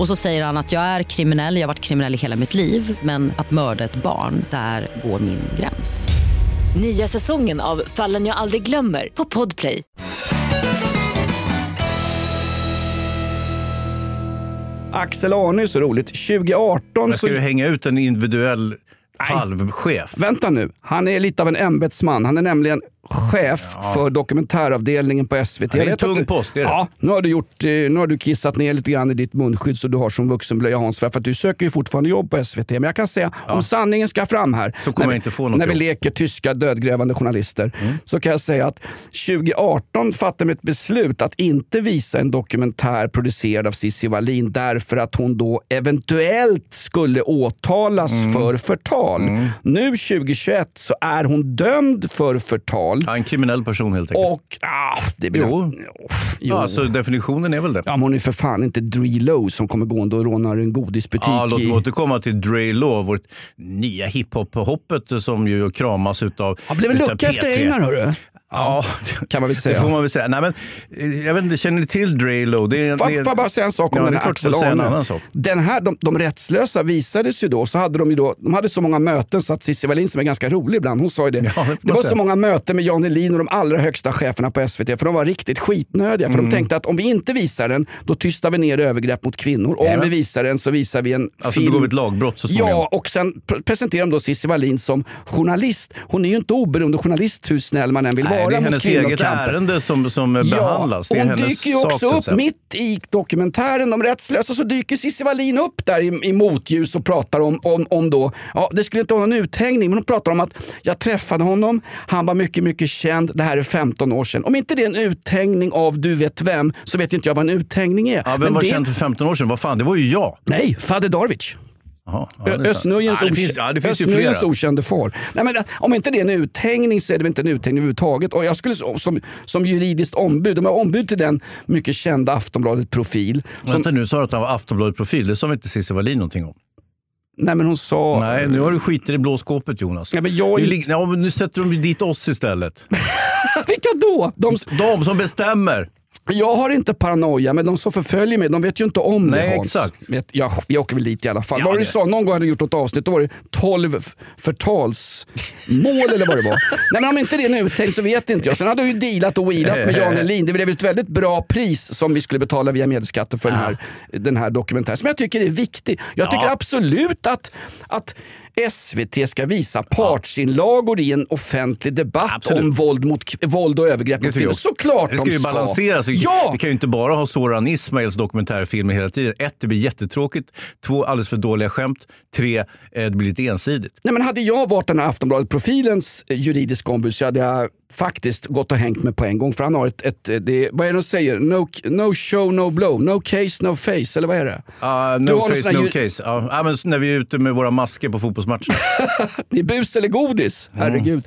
Och så säger han att jag är kriminell, jag har varit kriminell i hela mitt liv men att mörda ett barn, där går min gräns. Nya säsongen av Fallen jag aldrig glömmer på Podplay. Axel Arne är så roligt. 2018 Men så... ska du hänga ut en individuell halvchef? Vänta nu, han är lite av en ämbetsman. Han är nämligen chef för dokumentäravdelningen på SVT. Ja, det är en tung du, post, det det. Ja, nu har, du gjort, eh, nu har du kissat ner lite grann i ditt munskydd så du har som vuxenblöja Hans för att du söker ju fortfarande jobb på SVT. Men jag kan säga, om sanningen ska fram här. Så kommer när jag inte få något När vi jobb. leker tyska dödgrävande journalister. Mm. Så kan jag säga att 2018 fattade vi ett beslut att inte visa en dokumentär producerad av Cissi Wallin därför att hon då eventuellt skulle åtalas Mm. för förtal. Nu 2021 så är hon dömd för förtal. Ja, en kriminell person helt enkelt. Och ah, det blir... Jo. Jo. Ja, alltså, definitionen är väl det. Ja, men hon är för fan inte Dree Lowe som kommer gående och rånar en godisbutik Ja, låt i... mig återkomma till Dre Law, vårt nya hiphop-hoppet som ju kramas utav Ja, blev en lucka efter P3. Einar hörru. Ja, kan man väl det säga. får man väl säga. Nej, men, eh, jag vet inte, känner ni till Law? Det är, Får det jag bara säga en sak om Ja, den det är här Axel Arne? Den här, de, de rättslösa visades ju då, så hade de ju då, de hade så många möten så att Cissi Wallin som är ganska rolig ibland, hon sa ju det. Ja, det det var så många möten med Jan Elin och de allra högsta cheferna på SVT för de var riktigt skitnödiga. För Mm. de tänkte att om vi inte visar den, då tystar vi ner övergrepp mot kvinnor. Om Jajamän. vi visar den så visar vi en Alltså film. begår vi ett lagbrott så småningom. Ja, och sen pre- presenterar de då Cissi Wallin som journalist. Hon är ju inte oberoende journalist hur snäll man än vill Nej, vara det är hennes eget ärende som, som behandlas. Det är hon dyker ju också upp mitt i dokumentären De rättslösa så dyker Cissi Wallin upp där i, i motljus och pratar om, om, om då, ja det skulle inte vara någon uthängning, men hon pratar om att jag träffade honom, han var mycket, mycket känd, det här är 15 år sedan. Om inte det är en uthängning av du vet vem, så vet inte jag vad en uthängning är. Ja, vem Men var det, känd för 15 år sedan? Vad fan, det var ju jag. Nej, Fader Darwich. Jaha, ja. Östnöjens ja, finns, ja, okände far. Nej, men, om inte det är en uthängning så är det väl inte en uthängning överhuvudtaget. Och jag skulle som, som juridiskt ombud, om jag är ombud till den mycket kända Aftonbladet-profil. Som, Vänta nu, sa du att han var Aftonbladet-profil? Det sa inte Cissi Wallin någonting om? nej men hon sa... Nej, nu har du skiter i blå skåpet Jonas. Ja, men jag är nu, ja, men nu sätter de dit oss istället. Vilka då? De, De som bestämmer. Jag har inte paranoia, men de som förföljer mig, de vet ju inte om Nej, det Hans. exakt. Vet, jag, jag åker väl dit i alla fall. Ja, var det det- du sa? Någon gång hade du gjort något avsnitt, då var det 12 f- förtalsmål eller vad det var. Nej men om inte det är en uthängning så vet inte jag. Sen hade jag ju dealat och wheelat med Jan Elin. Det blev ett väldigt bra pris som vi skulle betala via medieskatten för den, här, den här dokumentären. Som jag tycker är viktig. Jag tycker Ja. absolut att, att SVT ska visa partsinlagor i en offentlig debatt Absolut. om våld, mot, våld och övergrepp Det mot kvinnor. Såklart Det ska de ju ska. balanseras. Ja! Vi kan ju inte bara ha Soran Ismails dokumentärfilmer hela tiden. Ett, det blir jättetråkigt. Två, alldeles för dåliga skämt. Tre, eh, det blir lite ensidigt. Nej, men hade jag varit den här Aftonbladet-profilens eh, juridiska ombud så hade jag faktiskt gått och hängt mig på en gång. För han har ett, ett det, vad är det de säger? No, no show, no blow. No case, no face. Eller vad är det? Uh, no face, no ju- case. Ja, ja, men när vi är ute med våra masker på fotbollsmatcher. Det är bus eller godis. Mm.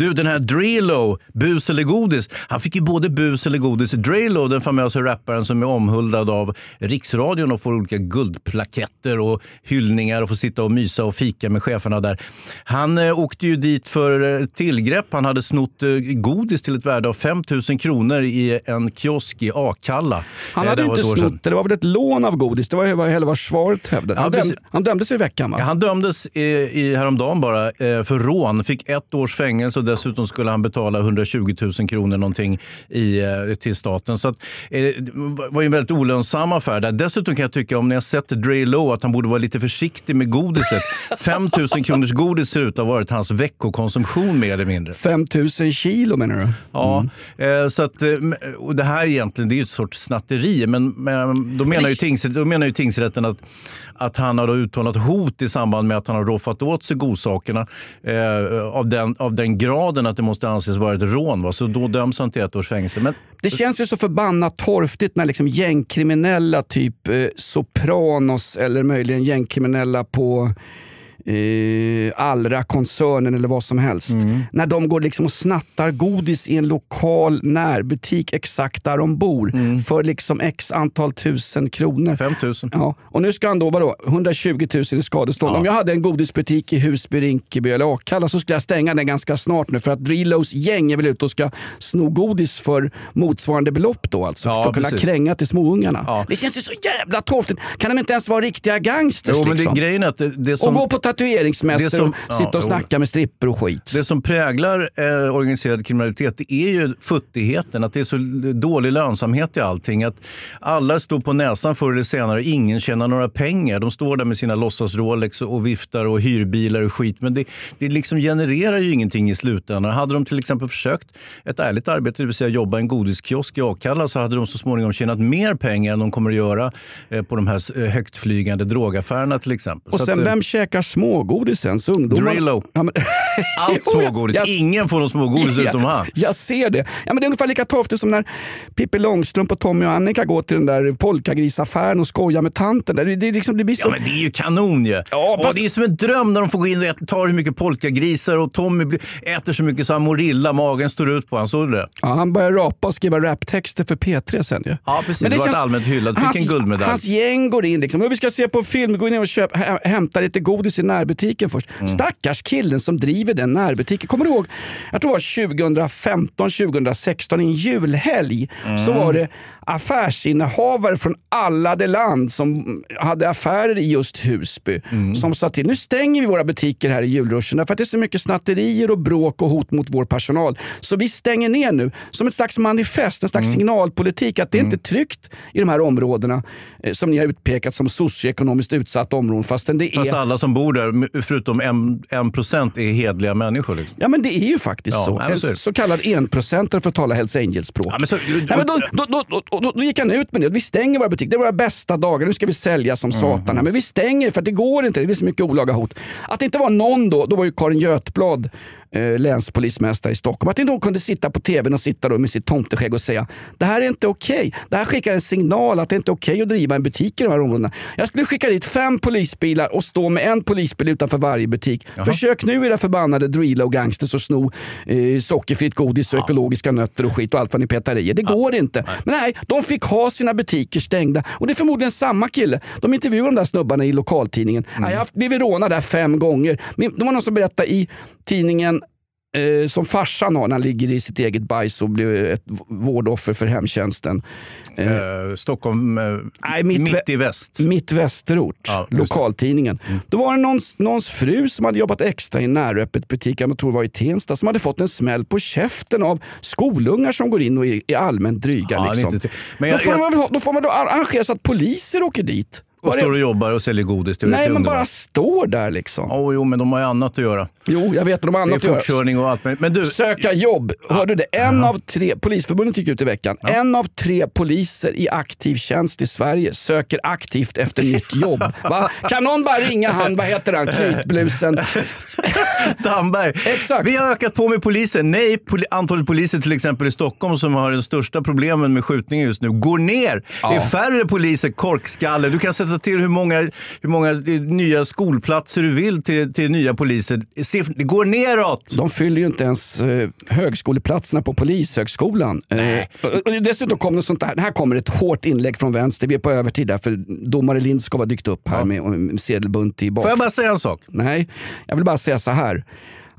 Du, den här Drelo, bus eller godis. Han fick ju både bus eller godis. Drelo, den famösa rapparen som är omhuldad av Riksradion och får olika guldplaketter och hyllningar och får sitta och mysa och fika med cheferna där. Han eh, åkte ju dit för eh, tillgrepp. Han hade snott eh, godis till ett värde av 5 000 kronor i en kiosk i Akalla. Han Eh, hade inte snott det, det var väl ett lån av godis. Det var ju vad svaret hävdade. Han, döm, han dömdes i veckan va? Ja, han dömdes i, i häromdagen bara eh, för rån. Fick ett års fängelse dessutom skulle han betala 120 000 kronor någonting i, eh, till staten. Så att, eh, det var ju en väldigt olönsam affär. Där. Dessutom kan jag tycka, om ni har sett Dre Low, att han borde vara lite försiktig med godiset. 5 000 kronors godis ser ut att ha varit hans veckokonsumtion mer eller mindre. 5 000 kilo menar du? Ja, eh, så att, och det här egentligen det är ju ett sorts snatteri. Men, men då, menar ju då menar ju tingsrätten att, att han har uttalat hot i samband med att han har roffat åt sig godsakerna eh, av, den, av den graden att det måste anses vara ett rån. Va? Så då döms han till ett års fängelse. Men, Det känns ju så förbannat torftigt när liksom gängkriminella, typ eh, Sopranos eller möjligen gängkriminella på eh, Allra-koncernen eller vad som helst. Mm. När de går liksom och snattar godis i en lokal närbutik exakt där de bor Mm. för liksom x antal tusen kronor. 5 000. Ja. Och nu ska han då, vadå, 120 000 i skadestånd. Om jag hade en godisbutik i Husby, Rinkeby eller Akalla så skulle jag stänga den ganska snart nu för att Relos gäng är väl ute och ska sno godis för motsvarande belopp då alltså. Ja, för att kunna precis. kränga till småungarna. Ja. Det känns ju så jävla torftigt. Kan de inte ens vara riktiga gangsters Jo, men det, liksom? grejen är att det, det som... och gå på tatueringsmässor det som- och ja, sitta och snacka med strippor och skit. Det som präglar eh, organiserad kriminalitet det är ju futtigheten, att det är så dålig lönsamhet i allting. Att alla står på näsan förr eller senare, ingen tjänar några pengar. De står där med sina låtsas Rolex och viftar och hyrbilar och skit. Men det, det liksom genererar ju ingenting i slutändan. Hade de till exempel försökt ett ärligt arbete, det vill säga jobba i en godiskiosk i Akalla, så hade de så småningom tjänat mer pengar än de kommer att göra eh, på de här högtflygande drogaffärerna till exempel. Och Så sen, att, eh, vem käkar smågodisens? Ungdomar? Drillo. Ja, men... Allt jag- smågodis. jag- Ingen får någon smågodis Ja, utom han. Jag ser det. Ja, men det är ungefär lika torftigt som när Pippi Långstrump och Tommy och Annika går till den där polkagrisaffären och skojar med tanten. Där. Det, det, liksom, det blir så... Ja, men det är ju kanon ju. Ja, fast- Det är som en dröm när de får gå in och äta, ta hur mycket polkagrisar och Tommy äter så mycket så han mår illa, magen står ut på honom. Såg du det? Ja, han börjar rapa och skriva raptexter för P3 sen ju. Ja, precis. Det vart allmänt hyllad. Fick hans, en guldmedalj. Hans gäng går in liksom. "Och Vi ska se på film, gå in och köp, hä, hämta lite godis i närbutiken först. Mm. Stackars killen som driver den närbutiken. Kommer du ihåg? Jag tror det var 2015, 2016 i en julhelg. Så Mm. var det affärsinnehavare från alla det land som hade affärer i just Husby. Mm. Som sa till, nu stänger vi våra butiker här i julruschen därför att det är så mycket snatterier och bråk och hot mot vår personal. Så vi stänger ner nu som ett slags manifest, en slags Mm. signalpolitik att det är inte är tryggt i de här områdena eh, som ni har utpekat som socioekonomiskt utsatta områden fastän det är... Fast alla som bor där, förutom en, en procent, är hedliga människor. Liksom. Ja men det är ju faktiskt Ja, så. så En det. så kallad enprocentare för att tala Hells Angels-språk. Ja, men så- Nej, men då, då, då, då, då, gick han ut med det. Vi stänger våra butiker. Det är våra bästa dagar. Nu ska vi sälja som Mm. satan. här. Men vi stänger för att det går inte. Det är så mycket olaga hot. Att det inte var någon då, då var ju Karin Götblad eh, länspolismästare i Stockholm, att inte hon kunde sitta på tvn och sitta då med sitt tomteskägg och säga det här är inte okej. Det här skickar en signal att det inte är okej att driva en butik i de här områdena. Jag skulle skicka dit fem polisbilar och stå med en polisbil utanför varje butik. Försök nu era förbannade drilla och gangsters och sno eh, sockerfritt godis och ekologiska nötter och skit och allt vad ni petar i. Det går inte. Men nej, de fick ha sina butiker stängda. Och det är förmodligen samma kille. De intervjuade de där snubbarna i lokaltidningen. Nej, jag har blivit rånad där fem gånger. Det var någon som berättade i tidningen eh, som farsan har när han ligger i sitt eget bajs och blir ett vårdoffer för hemtjänsten. Eh, Eh, Stockholm, eh, Nej, mitt, mitt i väst. Mitt Västerort, Ja, det. Mm. lokaltidningen. Då var det någons, någons fru som hade jobbat extra i en näröppet butik, jag tror det var i Tensta, som hade fått en smäll på käften av skolungar som går in och är, är allmänt dryga. Ja, liksom. men då, jag- får jag- man då får man då arrangera så att poliser åker dit. Och står och jobbar och säljer godis. Är Nej, men bara står där liksom. Oh, jo, men de har ju annat att göra. Jo, jag vet de har annat att göra. fortkörning och allt. Men, du, Söka jobb. Hörde du det? En av tre, Polisförbundet gick ut i veckan. En av tre poliser i aktiv tjänst i Sverige söker aktivt efter nytt jobb. Va? Kan någon bara ringa han, vad heter han, knytblusen? Damberg. Exakt. Vi har ökat på med polisen. Nej, poli- antalet poliser till exempel i Stockholm som har de största problemen med skjutningar just nu går ner. Det är Ja. färre poliser, korkskalle. Du kan sätta sätta till hur många, hur många eh, nya skolplatser du vill till, till nya poliser. Se, Det går neråt! De fyller ju inte ens eh, högskoleplatserna på Polishögskolan. Eh, och dessutom kom det sånt där. Här kommer ett hårt inlägg från vänster. Vi är på övertid där för domare Lindskov har dykt upp här med, med sedelbunt i bak. Får jag bara säga en sak? Nej, jag vill bara säga så här.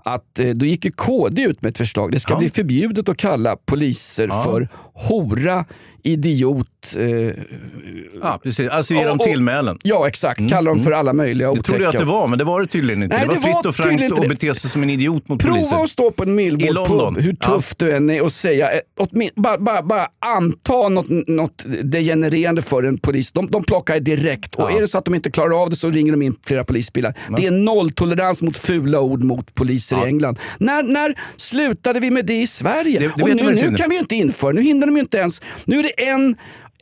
Att då gick ju KD ut med ett förslag. Det ska Ja. bli förbjudet att kalla poliser Ja. för hora, idiot. Eh, Ja, precis. Alltså ge dem tillmälen. Ja, exakt. Kalla dem för alla möjliga Det trodde jag att det otäcka- var, men det var det tydligen inte. Nej, det var det fritt var och frankt att bete sig som en idiot mot poliser. Prova att stå på en. Millwall-pub, hur Ja. tuff du än är och säga, eh, bara, bara, bara anta något, något degenererande för en polis. De, de plockar direkt och Ja. är det så att de inte klarar av det så ringer de in flera polisbilar. Det är nolltolerans mot fula ord mot poliser i England. När, när slutade vi med det i Sverige? Det- det och nu, nu kan vi ju inte införa, nu hinner de ju inte ens. Nu är det en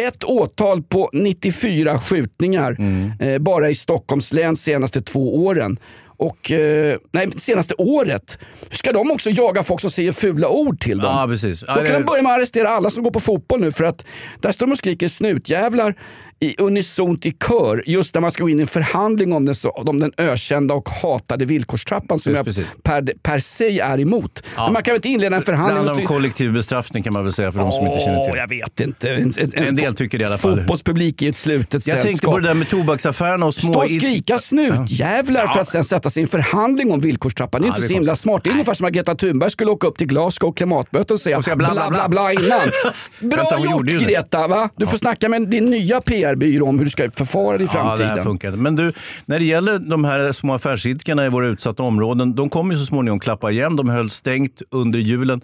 ett åtal på 94 skjutningar Mm. eh, bara i Stockholms län senaste två åren. Och, eh, nej, senaste året. Ska de också jaga folk som säger fula ord till dem? Ja, precis. Ja, Då kan det- de börja med att arrestera alla som går på fotboll nu för att där står de och skriker snutjävlar i unisont i kör just när man ska gå in i en förhandling om den, så, om den ökända och hatade villkorstrappan som Precis, jag precis. per, per se är emot. Men man kan väl inte inleda en Det förhandling handlar och om kollektiv bestraffning kan man väl säga för de som inte känner till. Åh, jag vet inte. En, en, En del tycker det i alla fall. Fotbollspublik i ett slutet Jag tänkte på det där med tobaksaffärerna och små... Stå och skrika snutjävlar för att sen sätta sig i en förhandling om villkorstrappan. Det är Ja, inte det är så himla smart. Det är ungefär som att Greta Thunberg skulle åka upp till Glasgow och säga, Och säga bla, bla, bla, bla, bla. bla innan. Bra Vänta, gjort det. Greta! Va? Du får snacka med din nya PR-byrå om hur du ska förfara i Ja, det framtiden. här funkar. Men du, när det gäller de här små affärsidkarna i våra utsatta områden, de kommer ju så småningom klappa igen. De höll stängt under julen.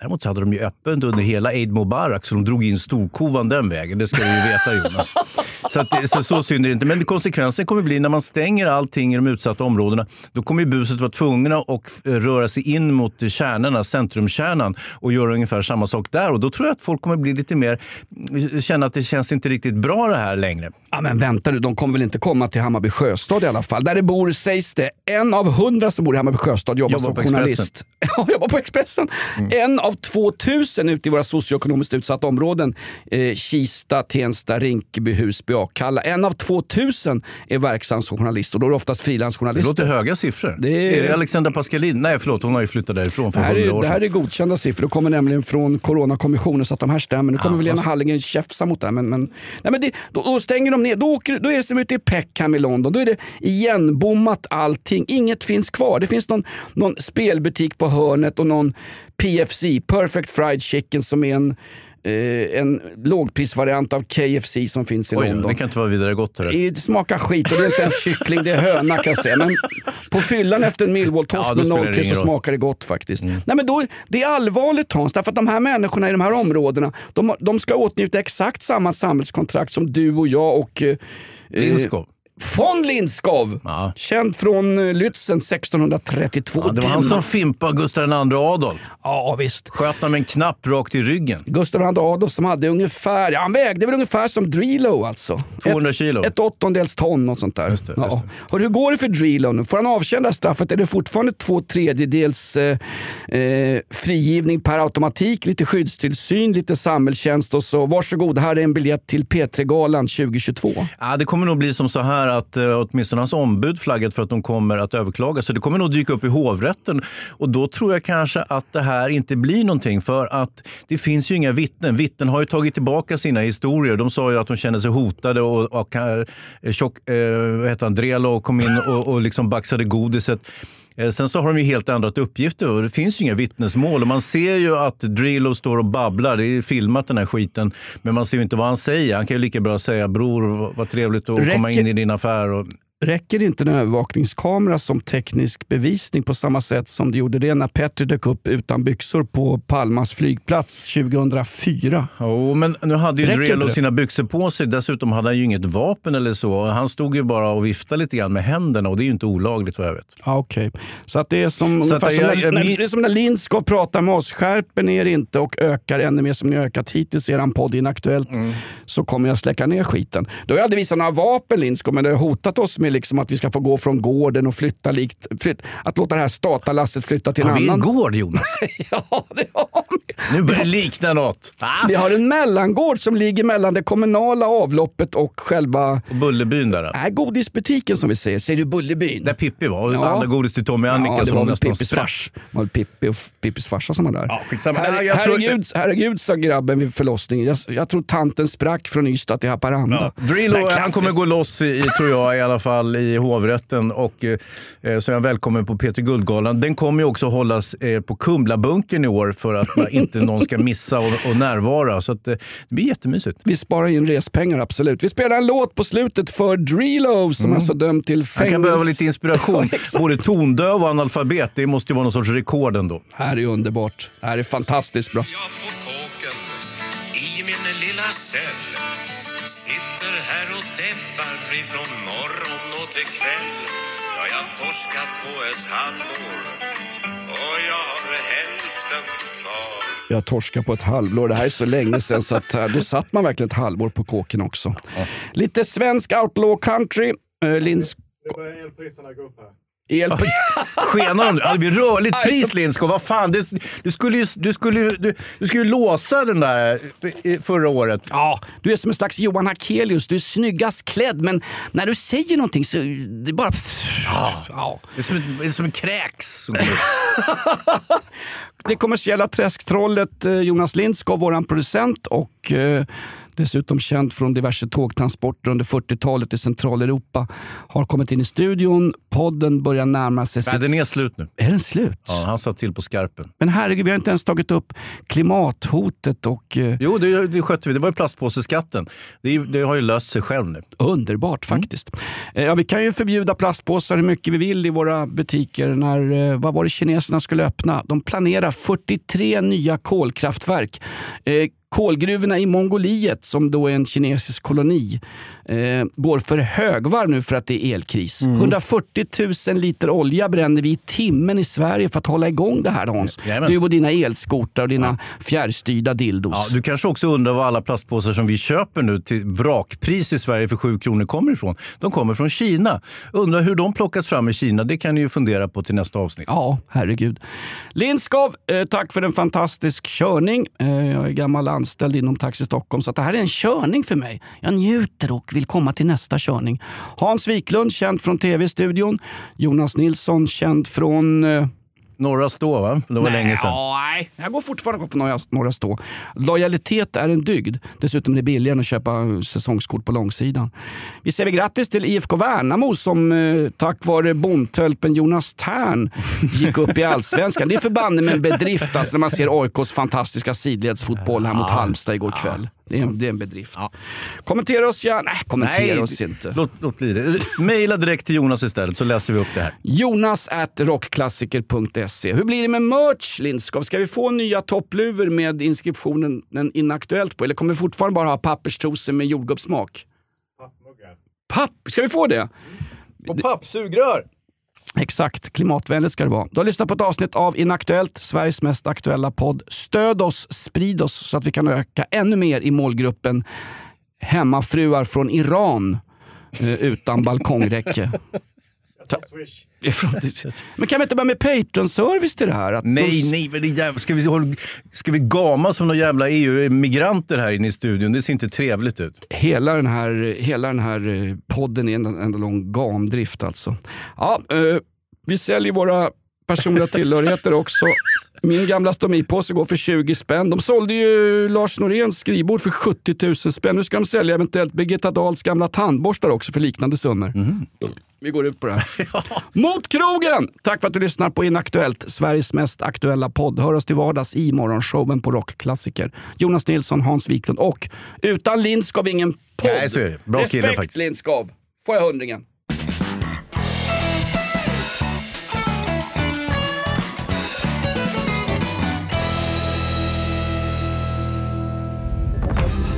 Däremot så hade de ju öppet under hela Eid Mubarak, så de drog in storkovan den vägen. Det ska du ju veta Jonas. Så, att, det- så, så synd är det inte. Men konsekvensen kommer bli när man stänger allting i de utsatta områdena. Då kommer ju buset vara tvungna att röra sig in mot kärnorna, centrumkärnan och göra ungefär samma sak där. Och då tror jag att folk kommer bli lite mer, känna att det känns inte riktigt bra det här längre. Ja, men vänta du, de kommer väl inte komma till Hammarby sjöstad i alla fall. Där det bor, sägs det, en av hundra som bor i Hammarby sjöstad jobbar, Jobbar som på journalist. Ja, jobbar på Expressen. En av 2000 ute i våra socioekonomiskt utsatta områden. Eh, Kista, Tensta, Rinkeby, Husby, Akalla. En av 2000 är verksam som journalist och då är det oftast Det frilansjournalister. låter höga siffror. Det är- är... det Alexandra Pascalin? Nej, förlåt, hon har ju flyttat därifrån för Det hundra år det här sedan. är godkända siffror. Det kommer nämligen från Coronakommissionen så att de här stämmer. Nu kommer Ja, väl Lena Hallengren käfsa mot det här. Men, men, nej, men det, då, då stänger de ner. Då, åker, då är det som ute i Peckham i London. Då är det igenbommat allting. Inget finns kvar. Det finns någon, någon spelbutik på hörnet och någon PFC, Perfect Fried Chicken, som är en, eh, en lågprisvariant av KFC som finns i Oj, London. det kan inte vara vidare gott. Det. Det smakar skit och det är inte ens kyckling, det är höna kan jag säga. Men på fyllan efter en Millwall-torsk Ja, med spelar det 0-3 ingen så. Mm. smakar det gott faktiskt. Nej, men då, det är allvarligt Hans, därför att de här människorna i de här områdena, de, de ska åtnjuta exakt samma samhällskontrakt som du och jag och eh. Von Lindskov, Ja. känd från eh, Lützen 1632. Ja, det var han som fimpade Gustav II Adolf. Ja visst. Sköt han med en knapp rakt i ryggen. Gustav II Adolf som hade ungefär, ja, han vägde väl ungefär som Drilo alltså. 200 ett, kilo. Ett åttondels ton något sånt där. Just det, ja. Och hur går det för Drilo nu? Får han avtjäna straffet? Är det fortfarande två tredjedels eh, eh, frigivning per automatik, lite skyddstillsyn, lite samhällstjänst och så varsågod, här är en biljett till P3-galan 2022. Ja, det kommer nog bli som så här att eh, åtminstone hans ombud flaggat för att de kommer att överklaga. Så det kommer nog dyka upp i hovrätten. Och då tror jag kanske att det här inte blir någonting. För att det finns ju inga vittnen. Vittnen har ju tagit tillbaka sina historier. De sa ju att de kände sig hotade och, och och tjock, eh, vad heter han, Drelo kom in och, och liksom baxade godiset. Eh, Sen så har de ju helt ändrat uppgifter och det finns ju inga vittnesmål. Och man ser ju att Drillo står och babblar. Det är filmat den här skiten. Men man ser ju inte vad han säger. Han kan ju lika bra säga bror, vad trevligt att komma Räcker- in i din affär. Och... Räcker inte en övervakningskamera som teknisk bevisning på samma sätt som det gjorde det när Petri dök upp utan byxor på Palmas flygplats 2004? Jo, men nu hade ju Drelo sina byxor på sig. Dessutom hade han ju inget vapen eller så. Han stod ju bara och viftade lite grann med händerna och det är ju inte olagligt vad jag vet. Ja, Okej, så att det är som, Så ungefär som, när, jag- när, min- som när Lindskov pratar med oss. Skärper ni er inte och ökar ännu mer som ni ökat hittills i er podd Inaktuellt Mm. så kommer jag släcka ner skiten. Du har ju aldrig visat några vapen Lindskov men det har hotat oss med liksom att vi ska få gå från gården och flytta likt, flytt, att låta det här statalasset flytta till en Har vi en annan. gård Jonas? ja, det har vi. Nu börjar det likna något. Vi har en mellangård som ligger mellan det kommunala avloppet och själva... Och Bullerbyn där. Nej, godisbutiken som vi säger. Säger du Bullerbyn? Där Pippi var. Och Ja. alla godis till Tommy och Annika ja, det som var nästan Pippis fars. Det var Pippi och Pippis farsa som var där. Ja, skitsamma. Nej, jag tror- herregud, herregud, sa grabben vid förlossningen. Jag, jag tror tanten sprack från Ystad till Haparanda. Ja, Drillo, han kommer gå loss i, tror jag, i alla fall i hovrätten. Och, eh, så är jag välkommen på Peter Guldgalan. Den kommer ju också hållas eh, på Kumlabunkern i år för att inte någon ska missa och, och närvara. Så att, eh, det blir jättemysigt. Vi sparar in respengar, absolut. Vi spelar en låt på slutet för Drillo som alltså dömd till fängelse. Han kan behöva lite inspiration. Ja. Både tondöv och analfabet. Det måste ju vara någon sorts rekord ändå. Det här är underbart. Det här är fantastiskt bra. I min lilla cell Sitter här och deppar ifrån morgon och till kväll Ja, jag torskat på ett halvår Och jag har hälften kvar Jag torskar på ett halvår. Det här är så länge sedan så att, eh, då satt man verkligen ett halvår på kåken också. Lite svensk outlaw country. Uh, Linds... Nu börjar elpriserna gå upp här. El... Skenar de? Ja, det blir rörligt pris Lindskog. Vad fan, du, du, skulle ju, du, skulle, ju- du, du skulle ju låsa den där eh, förra året. Ja, du är som en slags Johan Hakelius. Du är snyggast klädd, men när du säger någonting så det bara... Ja. Det är som, det är som en kräks. Det kommersiella träsktrollet eh, Jonas Lindskog, våran producent och eh, dessutom känd från diverse tågtransporter under 40-talet i Centraleuropa, har kommit in i studion. Podden börjar närma sig Nej, den är slut nu. Är den slut? Ja, han satt till på skarpen. Men herregud, vi har inte ens tagit upp klimathotet och... Eh, Jo, det, det skötte vi. Det var ju plastpåseskatten. Det, det har ju löst sig själv nu. Underbart faktiskt. Eh, Ja, vi kan ju förbjuda plastpåsar hur mycket vi vill i våra butiker. När, eh, vad var det kineserna skulle öppna? De planerar 43 nya kolkraftverk. Kolgruvorna i Mongoliet, som då är en kinesisk koloni, eh, går för högvarv nu för att det är elkris. 140 000 liter olja bränner vi i timmen i Sverige för att hålla igång det här Hans. Jajamän. Du och dina elskotrar och dina fjärrstyrda dildos. Ja, du kanske också undrar var alla plastpåsar som vi köper nu till vrakpris i Sverige för 7 kronor kommer ifrån. De kommer från Kina. Undrar hur de plockas fram i Kina. Det kan ni ju fundera på till nästa avsnitt. Ja, herregud. Lindskov, eh, tack för en fantastisk körning. Eh, jag är gammal anställd inom Taxi Stockholm så att det här är en körning för mig. Jag njuter och vill komma till nästa körning. Hans Wiklund, känd från tv-studion. Jonas Nilsson, känd från... Eh, Norra Stå, va? Det var Nej, länge sedan. Nej, jag går fortfarande på några, några stå. Lojalitet är en dygd. Dessutom är det billigare än att köpa säsongskort på långsidan. Vi säger grattis till IFK Värnamo som eh, tack vare bondtölpen Jonas Tern gick upp i allsvenskan. Det är förbanne med en bedrift alltså, när man ser AIKs fantastiska sidledsfotboll här mot Halmstad igår kväll. Det är, en- det är en bedrift. Kommentera oss gärna. Nej, kommentera oss inte. Låt, låt bli det. Maila direkt till Jonas istället så läser vi upp det här. Jonas at rockklassiker.se. Hur blir det med merch Lindskov? Ska vi få nya toppluvor med inskriptionen den inaktuellt på? Eller kommer vi fortfarande bara ha papperstrosor med jordgubbssmak? Papp, ska vi få det? Och pappsugrör! Exakt, klimatvänligt ska det vara. Du har lyssnat på ett avsnitt av Inaktuellt, Sveriges mest aktuella podd. Stöd oss, sprid oss så att vi kan öka ännu mer i målgruppen hemmafruar från Iran eh, utan balkongräcke. Ta- Men kan vi inte börja med Patreon-service till det här? Att Nej, de- nej, men det jävla, ska, vi, ska vi gama som några jävla EU-migranter här inne i studion? Det ser inte trevligt ut. Hela den här, hela den här eh, podden är en enda lång gamdrift alltså. Ja, eh, vi säljer våra personliga tillhörigheter också. Min gamla stomipåse går för 20 spänn. De sålde ju Lars Noréns skrivbord för 70 000 spänn. Nu ska de sälja eventuellt Birgitta Dahls gamla tandborstar också för liknande summor. Vi går ut på det här. Mot krogen! Tack för att du lyssnar på Inaktuellt, Sveriges mest aktuella podd. Hör oss till vardags i morgonshowen på Rockklassiker. Jonas Nilsson, Hans Wiklund och utan Lindskov ingen podd. Nej, så är det. Bra Respekt faktiskt. Lindskov. Får jag hundringen?